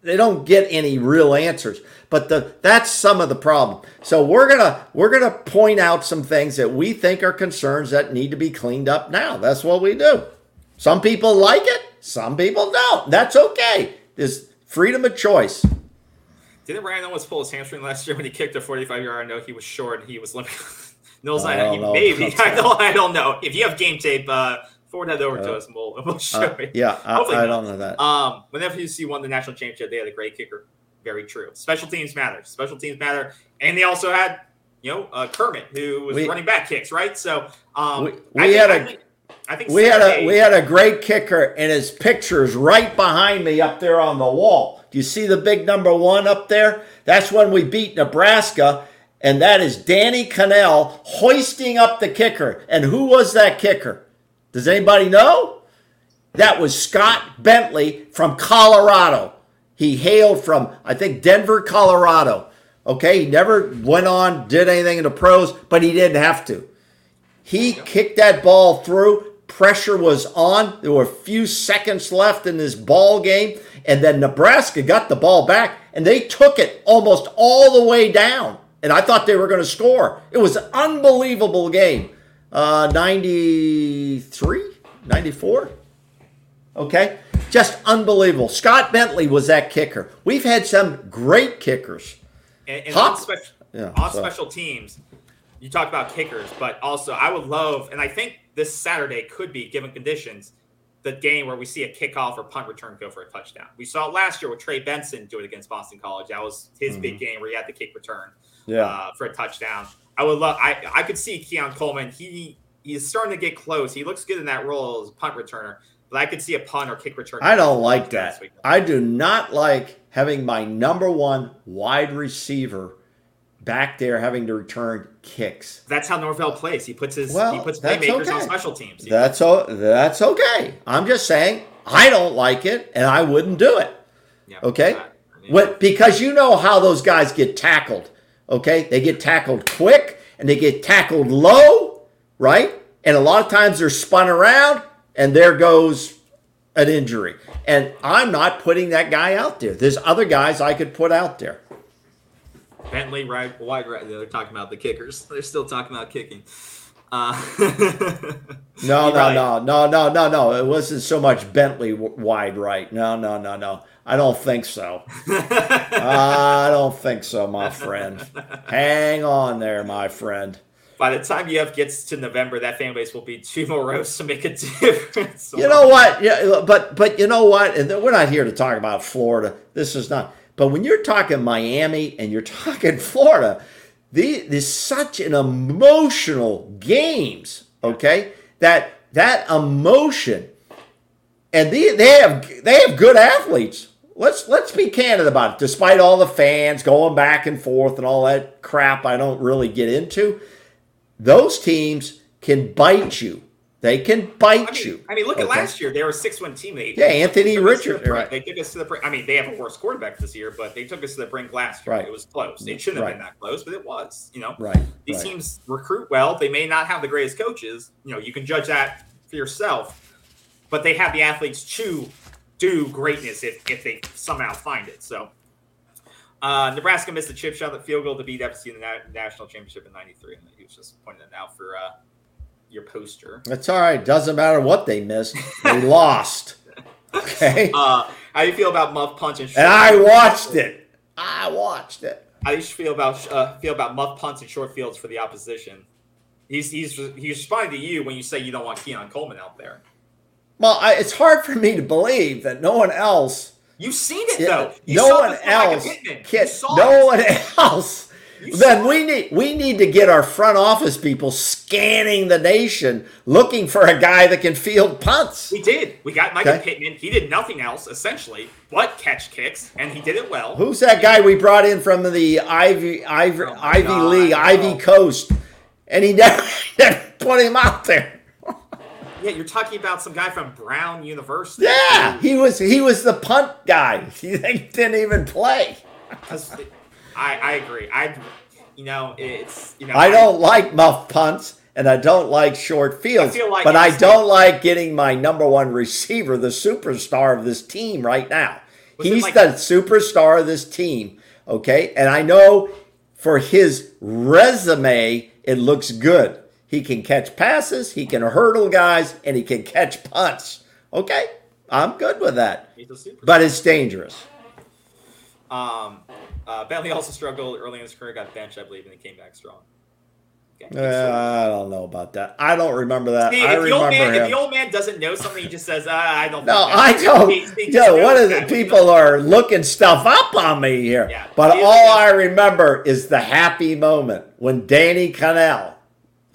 they don't get any real answers. But the that's some of the problem. So we're gonna we're gonna point out some things that we think are concerns that need to be cleaned up now. That's what we do. Some people like it, some people don't. That's okay. There's freedom of choice. Didn't Ryan Owens pull his hamstring last year when he kicked a 45 yard? Know he was short. and He was limping. [LAUGHS] Nils, I, I know. maybe. [LAUGHS] I don't, I don't know. If you have game tape, uh, forward that over uh, to us and we'll, [LAUGHS] we'll show uh, it. Yeah, I, I don't know that. Um, whenever you see won the national championship, they had a great kicker. Very true. Special teams matter. Special teams matter. And they also had, you know, uh, Kermit, who was we, running back kicks, right? So um, we, we had think, a. I think, I think we Saturday, had a we had a great kicker, and his picture's right behind me up there on the wall. Do you see the big number one up there? That's when we beat Nebraska, and that is Danny Kanell hoisting up the kicker. And who was that kicker? Does anybody know? That was Scott Bentley from Colorado. He hailed from, I think, Denver, Colorado. Okay, he never went on, did anything in the pros, but he didn't have to. He kicked that ball through. Pressure was on. There were a few seconds left in this ball game, and then Nebraska got the ball back, and they took it almost all the way down. And I thought they were going to score. It was an unbelievable game. Uh, 93, 94. Okay, just unbelievable. Scott Bentley was that kicker. We've had some great kickers. And, and on, special, yeah, on so. special teams, you talk about kickers, but also I would love, and I think this Saturday could be, given conditions, the game where we see a kickoff or punt return go for a touchdown. We saw it last year with Trey Benson do it against Boston College. That was his mm-hmm. big game where he had the kick return yeah. Uh, for a touchdown. I would love. I I could see Keon Coleman. He he's starting to get close. He looks good in that role as punt returner. But I could see a punt or kick return. I don't like that. I do not like having my number one wide receiver back there having to return kicks. That's how Norvell plays. He puts his well, he puts playmakers okay. on special teams. That's o- that's okay. I'm just saying I don't like it and I wouldn't do it. Yeah, okay? What because you know how those guys get tackled. Okay? They get tackled quick and they get tackled low, right? And a lot of times they're spun around and there goes an injury. And I'm not putting that guy out there. There's other guys I could put out there. Bentley, right, wide right. They're talking about the kickers. They're still talking about kicking. Uh, [LAUGHS] no, no, right. no, no, no, no, no. It wasn't so much Bentley wide right. No, no, no, no. I don't think so. [LAUGHS] I don't think so, my friend. Hang on there, my friend by the time UF gets to November, that fan base will be too morose to make a [LAUGHS] difference. you know what? Yeah, but but you know what? And we're not here to talk about Florida. This is not. But when you're talking Miami and you're [LAUGHS] talking Florida, the, there's such an emotional games. Okay, that that emotion, and they, they have they have good athletes. Let's let's be candid about it. Despite all the fans going back and forth and all that crap, I don't really get into those teams can bite you. They can bite I mean, you. I mean, look okay. at last year. They were a six-win team. They yeah, Anthony Richardson. Right. They took us to the. Brink. I mean, they have a worse quarterback this year, but they took us to the brink last year. Right. It was close. It shouldn't have right. been that close, but it was. You know. Right. These right. teams recruit well. They may not have the greatest coaches. You know, you can judge that for yourself, but they have the athletes to do greatness if if they somehow find it. So uh, Nebraska missed a chip shot at field goal to beat FSU in the na- national championship in '93, and he was just pointing it out for uh, your poster. That's all right. Doesn't matter what they missed; they [LAUGHS] lost. Okay. Uh, how do you feel about Muff Punch and? and I watched it. I watched it. How do you feel about uh, feel about Muff punts and short fields for the opposition? He's he's he's responding to you when you say you don't want Keon Coleman out there. Well, I, it's hard for me to believe that no one else. You've seen it Yeah, though. You no saw one else. No it. one else. You Then we need we need to get our front office people scanning the nation, looking for a guy that can field punts. We did. We got Mycah Okay. Pittman. He did nothing else essentially but catch kicks, and he did it well. Who's that guy we brought in from the Ivy Ivy, Oh Ivy God, League, Ivy. Oh. Coast, and he [LAUGHS] never, never put him out there. Yeah, you're talking about some guy from Brown University. Yeah, he was he was the punt guy. [LAUGHS] He didn't even play. it- I I agree. I you know it's you know I don't like muff punts and I don't like short fields, I like but I don't like getting my number one receiver, the superstar of this team right now. He's like- the superstar of this team, okay? And I know for his resume, it looks good. He can catch passes, he can hurdle guys, and he can catch punts. Okay, I'm good with that, He's a super. but it's dangerous. Um, uh, Bentley also struggled early in his career, got benched, I believe, and he came back strong. Okay. Uh, I don't know about that. I don't remember that. See, I if, the remember man, if the old man doesn't know something, he just says, ah, "I don't." No, I don't. He- he one knows of the people are looking stuff up on me here. Yeah. But is- all I remember is the happy moment when Danny Kanell,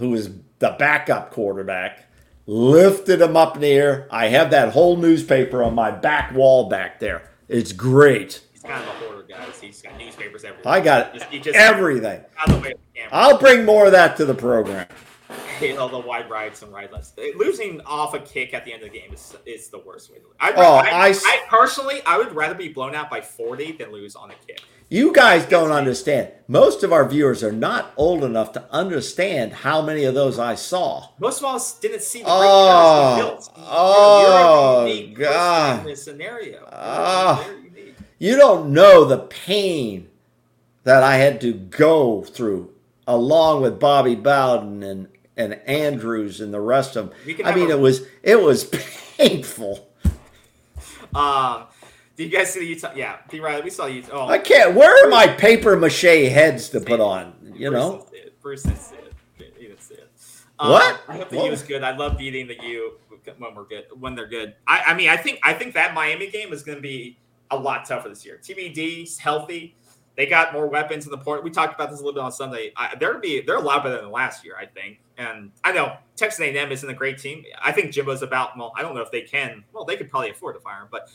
who was the backup quarterback, lifted him up in the air. I have that whole newspaper on my back wall back there. It's great. He's kind of a hoarder, guys. He's got newspapers everywhere. I got Just- just- everything. the way the. I'll bring more of that to the program. all the wide rights and wide lefts. Uh, losing off a kick at the end of the game is, is the worst way to lose. I, Oh, I, I- I personally, I would rather be blown out by 40 than lose on a kick. You guys don't understand. Most of our viewers are not old enough to understand how many of those I saw. Most of us didn't see the Oh, built. Oh, you're a unique person God. in this scenario. Oh. You don't know the pain that I had to go through along with Bobby Bowden and, and Andrews and the rest of them. I mean, a- it was it was [LAUGHS] painful. Um, did you guys see the Utah? Yeah, B. Riley, we saw Utah. Oh, I can't. Where are my paper mache heads to put on? You know. didn't see it. Bruce didn't see it. He didn't see it. What? Um, I hope the What? U is good. I love beating the U when we're good. When they're good. I, I mean, I think I think that Miami game is going to be a lot tougher this year. TVD's healthy. They got more weapons in the port. We talked about this a little bit on Sunday. I, they're be they're a lot better than last year, I think. And I know Texas A&M isn't a great team. I think Jimbo's about. Well, I don't know if they can. Well, they could probably afford to fire him, but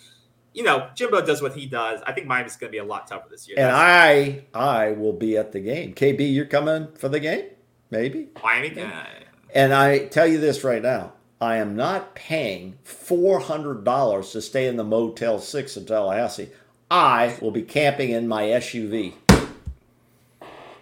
you know, Jimbo does what he does. I think Miami's going to be a lot tougher this year. And I I will be at the game. KB, you're coming for the game? Maybe. Miami. uh, And I tell you this right now, I am not paying four hundred dollars to stay in the Motel Six in Tallahassee. I will be camping in my SUV.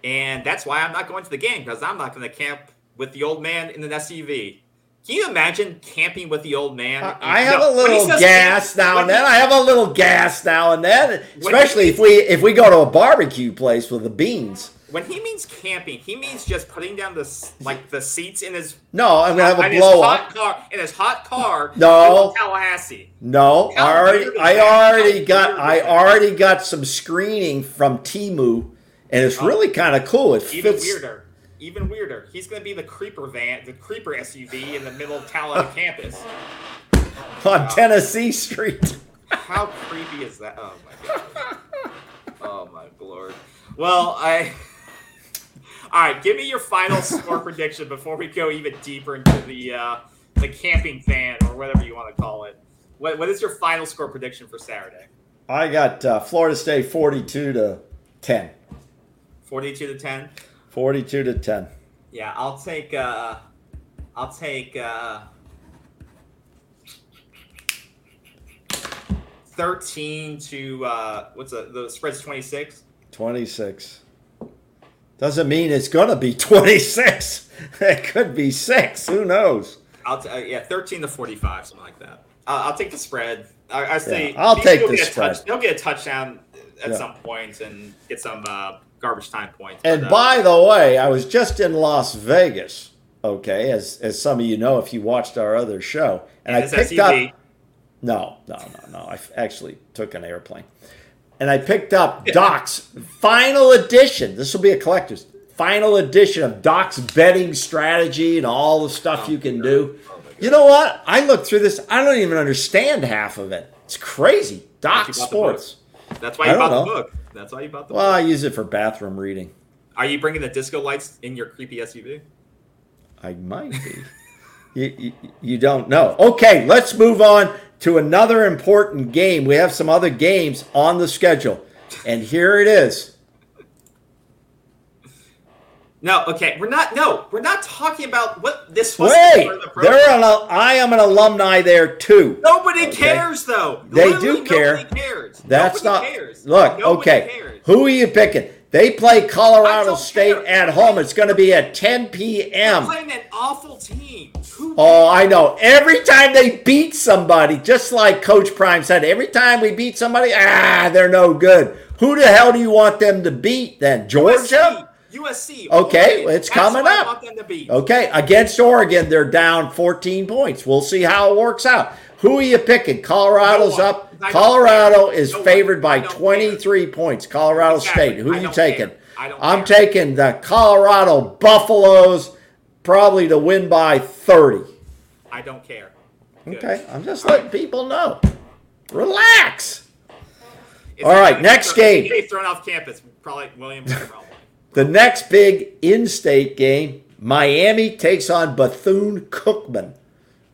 And that's why I'm not going to the game because I'm not going to camp with the old man in an SUV. Can you imagine camping with the old man? I, have No, a little gas now and then. he- I have a little gas now and then, especially he- if we if we go to a barbecue place with the beans. When he means camping, he means just putting down the like the seats in his No, I'm gonna have a blow hot up. car in his hot car. No. Tallahassee. No, I already I already got I already got some screening from Temu, and it's Oh. really kind of cool. It Even fits. weirder. Even weirder. He's going to be the creeper van, the creeper SUV in the middle of Tallahassee campus. [LAUGHS] on Tennessee Street. [LAUGHS] How creepy is that? Oh my god. Oh my lord. Well, I. [LAUGHS] All right, give me your final score prediction before we go even deeper into the uh, the camping fan or whatever you want to call it. What, what is your final score prediction for Saturday? I got uh, Florida State 42 to 10. Forty-two to ten. 42 to 10. Yeah, I'll take. Uh, I'll take. Uh, Thirteen to uh, what's the the spread's twenty six. 26. Doesn't mean it's going to be 26. [LAUGHS] It could be 6. Who knows? I'll t- uh, yeah, thirteen to forty-five, something like that. Uh, I'll take the spread. I, I say Yeah, I'll take the spread. Touch, they'll get a touchdown at Yeah. some point and get some uh, garbage time points. And But, uh, by the way, I was just in Las Vegas, okay, as, as some of you know if you watched our other show. And I picked up. No, no, no, no. I actually took an airplane. And I picked up [LAUGHS] Doc's final edition. This will be a collector's final edition of Doc's betting strategy and all the stuff you can do. You know what? I looked through this. I don't even understand half of it. It's crazy. Doc That's why you bought the Sports. That's why you bought the book. That's why you bought the book. Well, I use it for bathroom reading. Are you bringing the disco lights in your creepy SUV? I might be. you, you, you don't know. Okay, let's move on to another important game. We have some other games on the schedule. And here it is. No, okay, we're not. No, we're not talking about what this was. Wait, the they're an, I am an alumni there too. Nobody Okay. cares, though. They Literally do care. Nobody cares. That's Nobody not. Cares. Look, Nobody okay. Cares. Who are you picking? They play Colorado State care. at home. It's going to be at 10 They're p.m. playing an awful team. Who Oh, I know. Every time they beat somebody, just like Coach Prime said, every time we beat somebody, ah, they're no good. Who the hell do you want them to beat then? Georgia? USC. Okay, Oregon. it's That's coming up. want them to beat. Okay, against Oregon, they're down 14 points. We'll see how it works out. Who are you picking? Colorado's No up. Colorado care. is No favored by I don't 23 points. Colorado Exactly. State. Who are you taking? care. I don't I'm care. taking the Colorado Buffaloes, probably to win by 30. I don't care. Good. Okay, I'm just letting people know. Relax. All right, next game. thrown off campus. Probably Williams. The next big in-state game, Miami takes on Bethune Cookman.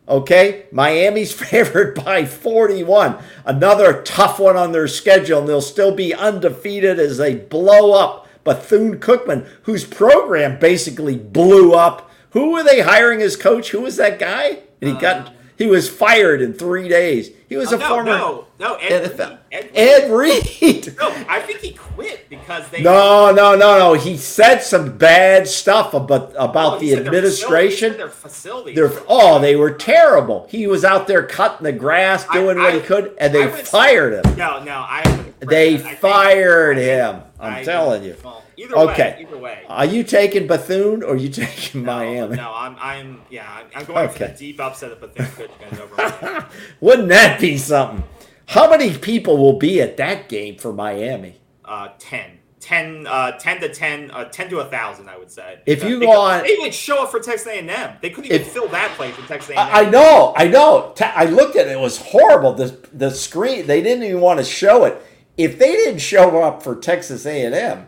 Okay, Miami's [LAUGHS] favored by 41. Another tough one on their schedule, and they'll still be undefeated as they blow up Bethune Cookman, whose program basically blew up. Who were they hiring as coach? Who was that guy? And he uh, got he was fired in three days. He was Oh, a no, former no, no, Ed NFL. Reed. Ed Reed. Ed Reed. No, I think he quit because they. No, no, no, no. He said some bad stuff about about Oh, the their administration. facility- he said Their facilities. They're oh, they were terrible. He was out there cutting the grass, I- doing what he could, and they would say- fired him. No, no, I. They. I fired him. I'm I- telling you. well, either Okay. way, either way. Are you taking Bethune or are you taking No, Miami? No, I'm, I'm, yeah, I'm, I'm going for the deep upset of Bethune. [LAUGHS] Wouldn't that be something? How many people will be at that game for Miami? uh, 10. 10, uh, 10 to 10, uh, 10 to 1,000, I would say. If you they go could- on- They would show up for Texas A&M. They couldn't even If- fill that place for Texas A&M. I, I know, I know. I looked at it; it was horrible. The the screen they didn't even want to show it. If they didn't show up for Texas A and M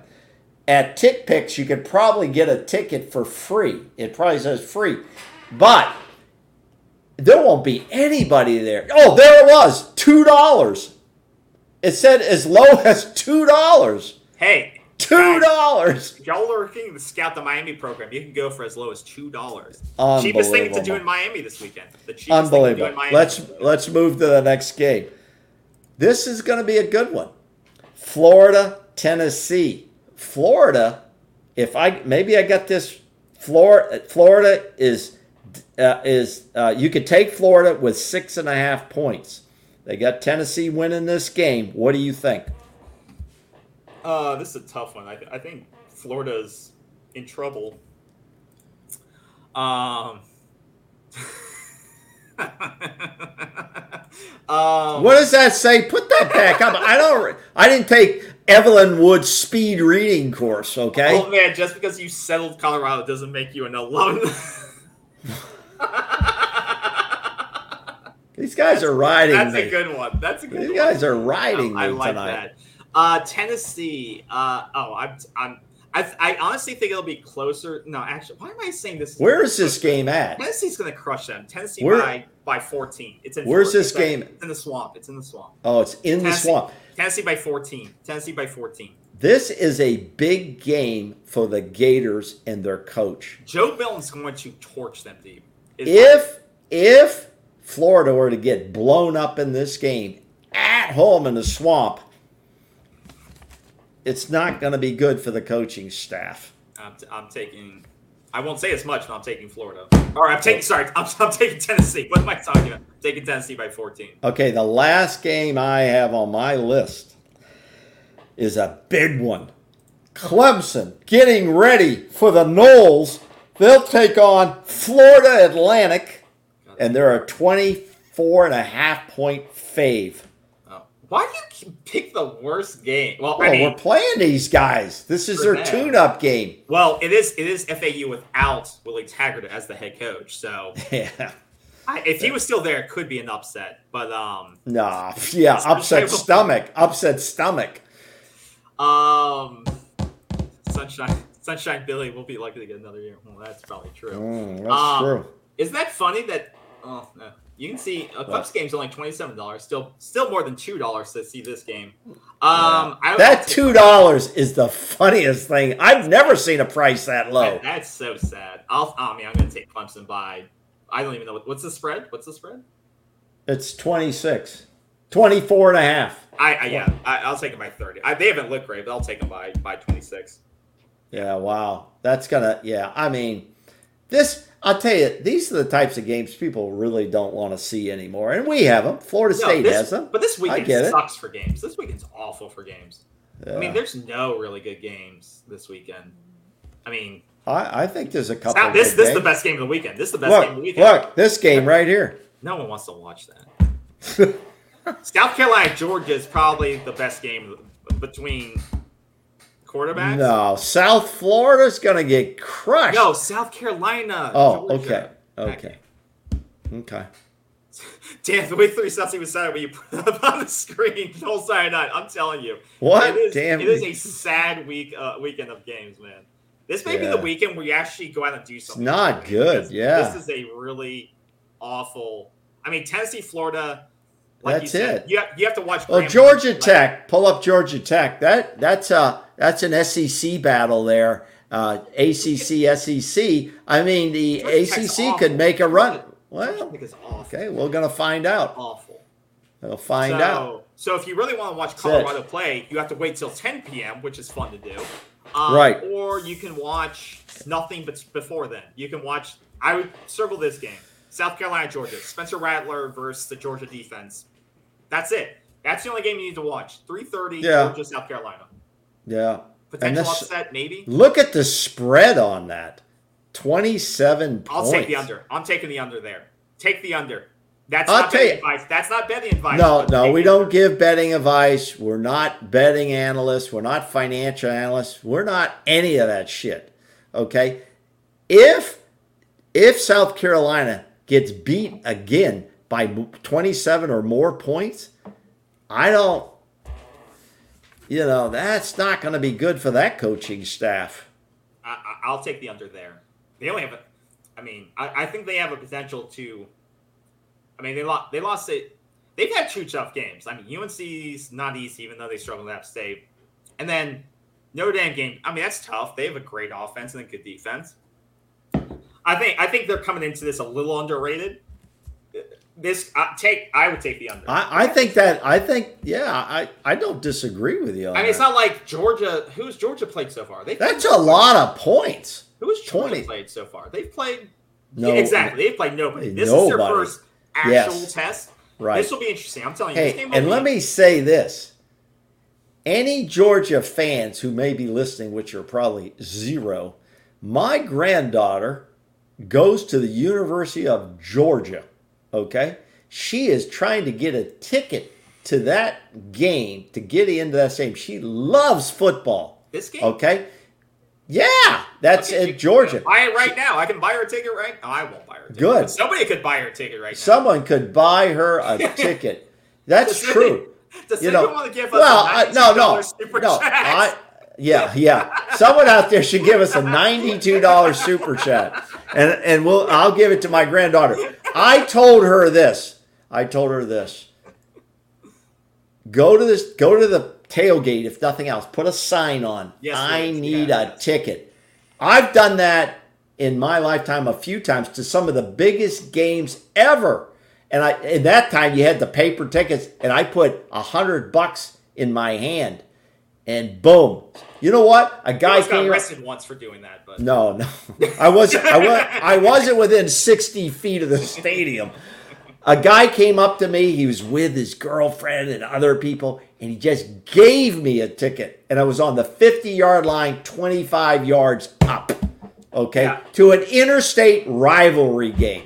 at Tick Picks, you could probably get a ticket for free. It probably says free, but there won't be anybody there. Oh, there it was, two dollars. It said as low [LAUGHS] as two dollars. Hey, Two dollars. y'all are looking to scout the Miami program, you can go for as low as $2. Cheapest thing to do in Miami this weekend. The cheapest thing to do in Unbelievable. Miami. Let's let's move to the next game. This is going to be a good one. Florida, Tennessee. Florida, if I maybe I got this. Florida, Florida is uh, is uh, you could take Florida with six and a half points. They got Tennessee winning this game. What do you think? Uh, this is a tough one. I, th- I think Florida's in trouble. Um. [LAUGHS] um, What does that say? Put that back up. I don't. I didn't take Evelyn Wood's speed reading course. Okay. Oh man, just because you settled Colorado doesn't make you an alum. [LAUGHS] [LAUGHS] These guys are riding That's me. a good one. That's a good one. These one. guys are riding I, I me like tonight. that. Uh, Tennessee. Uh, oh, I'm. I'm. I, I honestly think it'll be closer. No, actually, why am I saying this? Where is this game at? Tennessee's going to crush them. Tennessee Where- by by 14. It's in. Where's Florida. this It's game? It's in the swamp. It's in the swamp. Oh, it's in the swamp. Tennessee by 14. Tennessee by 14. This is a big game for the Gators and their coach. Joe Milton's going to torch them deep. If if Florida were to get blown up in this game at home in the swamp, it's not going to be good for the coaching staff. I'm, I'm taking. I won't say as much, but I'm taking Florida. All right, I'm taking. Sorry, I'm, I'm taking Tennessee. What am I talking about? I'm taking Tennessee by 14. Okay, the last game I have on my list is a big one. Clemson getting ready for the Noles. They'll take on Florida Atlantic, and they're a 20 four and a half point fave. Oh. Why do you pick the worst game? Well, Well, I mean, we're playing these guys. This is their tune-up game. well, it is it is FAU without Willie Taggart as the head coach. So [LAUGHS] Yeah. I, if he was still there, it could be an upset. But um, Nah. Yeah. Upset stomach. Upset stomach. um, Sunshine Sunshine Billy will be lucky to get another year. Well, that's probably true. Mm, that's Um, true. Isn't that funny that oh no. you can see a Cubs game's only twenty seven dollars, still still more than two dollars to see this game. Um, I, That two dollars is the funniest thing. I've never seen a price that low. that- that's so sad. I'll I mean I'm gonna take Clemson by I don't even know what, what's the spread. What's the spread? It's 26. 24 and a half. I, I yeah I, I'll take it by thirty. I, they haven't looked great, but I'll take them by by twenty six. Yeah, wow. That's gonna yeah, I mean this I'll tell you, these are the types of games people really don't want to see anymore. And we have them. Florida State this, has them. but this weekend get it. sucks for games. This weekend's awful for games. I mean, there's no really good games this weekend. I mean, I, I think there's a couple not- this this is the best game of the weekend. This is the best game of the weekend. look, this game right here. [LAUGHS] No one wants to watch that. [LAUGHS] South Carolina Georgia is probably the best game between quarterbacks. No, South Florida's gonna get crushed. No, South Carolina. Oh, Georgia. okay. Okay. Okay. [LAUGHS] Damn, the way three Celtics was sad when you put up on the screen [LAUGHS] the whole Saturday night. I'm telling you. What? It is, Damn. it is a sad week uh, weekend of games, man. This may be the weekend where you actually go out and do something. not good, yeah. This is a really awful. I mean, Tennessee, Florida. Like That's you said, it. You have, you have to watch. Well, Graham Georgia like- Tech, pull up Georgia Tech. That that's a that's an SEC battle there. Uh, ACC, SEC. I mean, the Georgia ACC could make a run. Well, awful. okay, we're gonna find out. Awful. We'll find so, out. So if you really want to watch. Colorado play, you have to wait till 10 p.m., which is fun to do. Um, Right. Or you can watch nothing but before then. You can watch. I would circle this game: South Carolina, Georgia. Spencer Rattler versus the Georgia defense. That's it. That's the only game you need to watch. 3:30, Yeah. Georgia, South Carolina. Yeah. Potential this- upset, maybe. Look at the spread on that. Twenty-seven I'll points. take the under. I'm taking the under there. Take the under. That's I'll not betting you- advice. That's not betting advice. No, no, we don't give betting advice. We're not betting analysts. We're not financial analysts. We're not any of that shit. Okay? If if South Carolina gets beat again by 27 or more points, I don't you know, that's not going to be good for that coaching staff. I, I'll take the under there. They only have a, I mean, I, I think they have a potential to. I mean, they lost. They lost it. They've had two tough games. I mean, UNC's not easy, even though they struggled at App State. And then Notre Dame game. I mean, that's tough. They have a great offense and a good defense. I think. I think they're coming into this a little underrated. This uh, take. I would take the under. I, I think that I think yeah, I, I don't disagree with you I mean, it's not like Georgia. Who's Georgia played so far? They That's a lot of points. Who has Georgia 20. played so far? They've played No, Yeah, exactly. They've played nobody. This is their first actual Yes. test. Right. This will be interesting. I'm telling you. this Hey, game and be, let me say this. Any Georgia fans who may be listening, which are probably zero, my granddaughter goes to the University of Georgia. Okay? She is trying to get a ticket to that game to get into that same. She loves football. this game. Okay? Yeah, that's Okay, at Georgia. Buy it right now. I can buy her a ticket right. No, I won't buy her. A ticket. Good. Somebody could buy her a ticket right now. Someone could buy her a [LAUGHS] ticket. That's Does true. Does you anyone know, want to give us well, I, no, no, no. chat? I, yeah, yeah. Someone out there should give us a ninety-two dollars super chat, and and we'll I'll give it to my granddaughter. I told her this. I told her this. Go to this. Go to the tailgate. If nothing else, put a sign on. Yes, I please. need Yeah, a ticket. I've done that in my lifetime a few times to some of the biggest games ever. And I in that time you had the paper tickets, and I put a hundred bucks in my hand, and boom. You know what? A guy got came. arrested once for doing that, but No, no, I wasn't. I was. [LAUGHS] I wasn't within sixty feet of the stadium. A guy came up to me. He was with his girlfriend and other people, and he just gave me a ticket. And I was on the fifty-yard line, twenty-five yards up. Okay, Yeah. to an interstate rivalry game.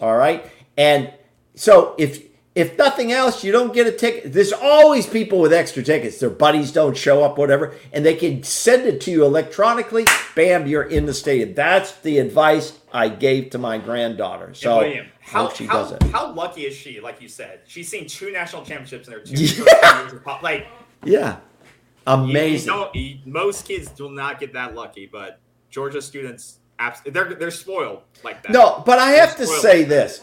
All right, and so if if nothing else, you don't get a ticket. There's always people with extra tickets. Their buddies don't show up, whatever, and they can send it to you electronically. Bam, you're in the stadium. That's the advice I gave to my granddaughter. So William, how, she how, does it. how lucky is she? Like you said, she's seen two national championships in her two Yeah. [LAUGHS] years pop. Like Yeah, you- you amazing. you- most kids do not get that lucky, but Georgia students, they're they're spoiled like that. No, but I have to Spoiled. say this: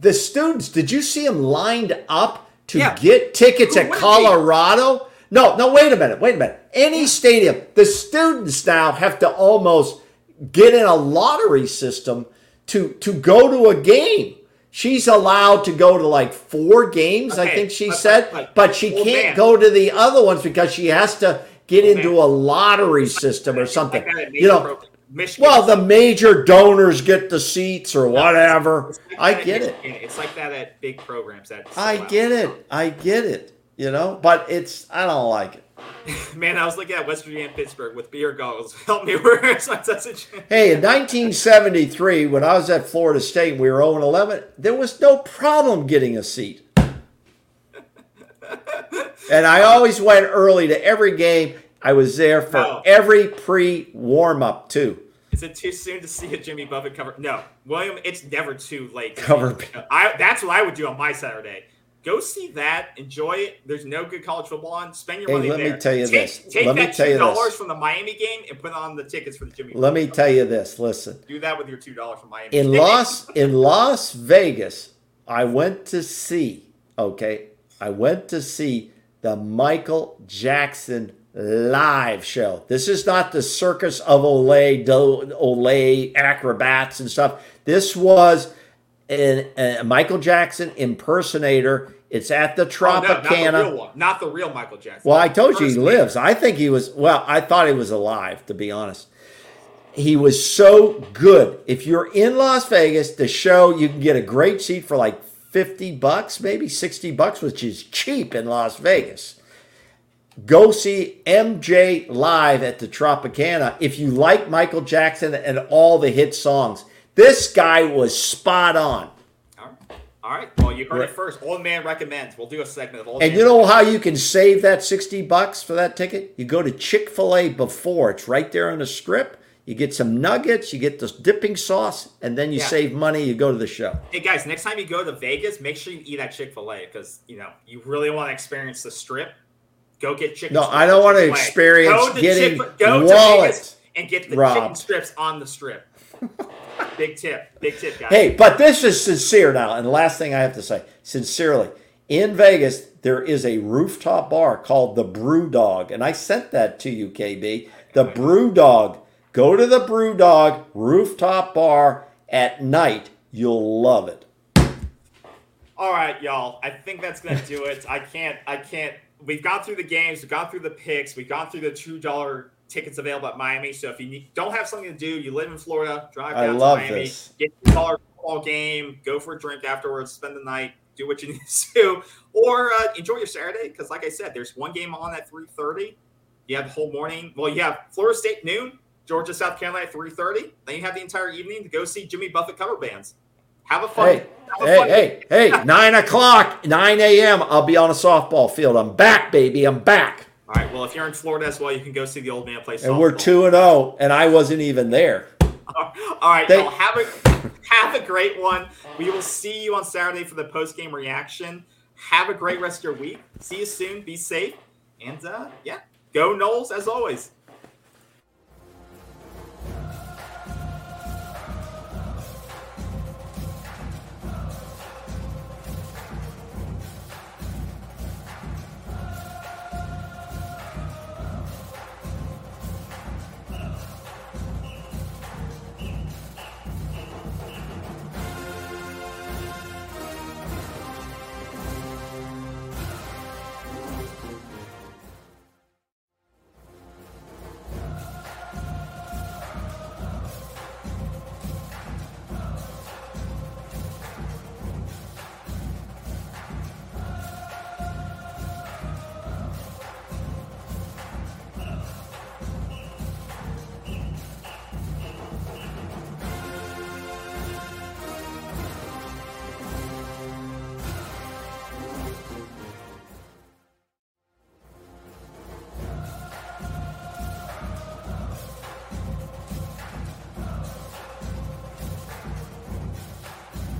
the students. Did you see them lined up to Yeah. get tickets Who at? Colorado? No, no. Wait a minute. Wait a minute. Any stadium, the students now have to almost get in a lottery system to to go to a game. She's allowed to go to like four games, I think she but- said, but- but she can't man. go to the other ones because she has to get into man. a lottery system or something. Like that at You know, pro- Michigan. well, the major donors get the seats or whatever. Like I get it. It's like that at big programs. That I sell out. get it. I get it. You know, but it's I don't like it. [LAUGHS] Man, I was looking at West Virginia and Pittsburgh with beer goggles. [LAUGHS] Help me, where's my? Hey, in 1973, when I was at Florida State, we were 0 11. There was no problem getting a seat. [LAUGHS] And I always went early to every game. I was there for No. every pre warm up too. Is it too soon to see a Jimmy Buffett cover? No, William. It's never too late. to Cover. I. That's what I would do on my Saturday. Go see that. Enjoy it. There's no good college football on. Spend your Hey, money let me tell you take, this. Take Let me that tell you two dollars this. from the Miami game and put on the tickets for the Jimmy. Let me Buffett tell you this. Listen, Do that with your two dollars from Miami. in Las in Las Vegas, I went to see. Okay, I went to see the Michael Jackson live show. This is not the Circus of Olay, Do, Olay acrobats and stuff. This was an, a Michael Jackson impersonator. It's at the Oh, no, not the Tropicana. real one. Not the real Michael Jackson. Well, I told you he lives. I think he was, well, I thought he was alive, to be honest. He was so good. If you're in Las Vegas, the show, you can get a great seat for like 50 bucks, maybe 60 bucks, which is cheap in Las Vegas. Go see MJ live at the Tropicana if you like Michael Jackson and all the hit songs. This guy was spot on. All right. All right. Well, you heard Right. it first. Old man recommends. We'll do a segment of old And man. you know how you can save that 60 bucks for that ticket? You go to Chick fil A before. It's right there on the strip. You get some nuggets, you get the dipping sauce, and then you Yeah. save money. You go to the show. Hey guys, next time you go to Vegas, make sure you eat at Chick Fil A because you know you really want to experience the strip. Go get chicken. No, I don't wanna experience Go to getting Chick- go to wallet Vegas and get the chicken strips on the strip. [LAUGHS] big tip, big tip, guys. Hey, but this is sincere now. And the last thing I have to say sincerely, in Vegas, there is a rooftop bar called the Brew Dog. And I sent that to you, KB. The Brew Dog. Go to the Brew Dog rooftop bar at night. You'll love it. All right, y'all. I think that's gonna do it. I can't. I can't. We've gone through the games. We've gone through the picks. We've gone through the two dollar tickets available at Miami. So if you need, don't have something to do, you live in Florida, drive down to Miami, this. get a dollar football game, go for a drink afterwards, spend the night, do what you [LAUGHS] need to do, or uh, enjoy your Saturday. Because like I said, there's one game on at three thirty. You have the whole morning. Well, you have Florida State noon, Georgia South Carolina at three thirty. Then you have the entire evening to go see Jimmy Buffett cover bands. Have a fun. Hey, have a hey, fun hey, hey, 9 o'clock, 9 a.m. I'll be on a softball field. I'm back, baby. I'm back. All right. Well, if you're in Florida as well, you can go see the old man play. And we're 2 and 0, and I wasn't even there. [LAUGHS] All right. They- well, have a have a great one. We will see you on Saturday for the post game reaction. Have a great rest of your week. See you soon. Be safe. And uh, yeah, go Noles as always.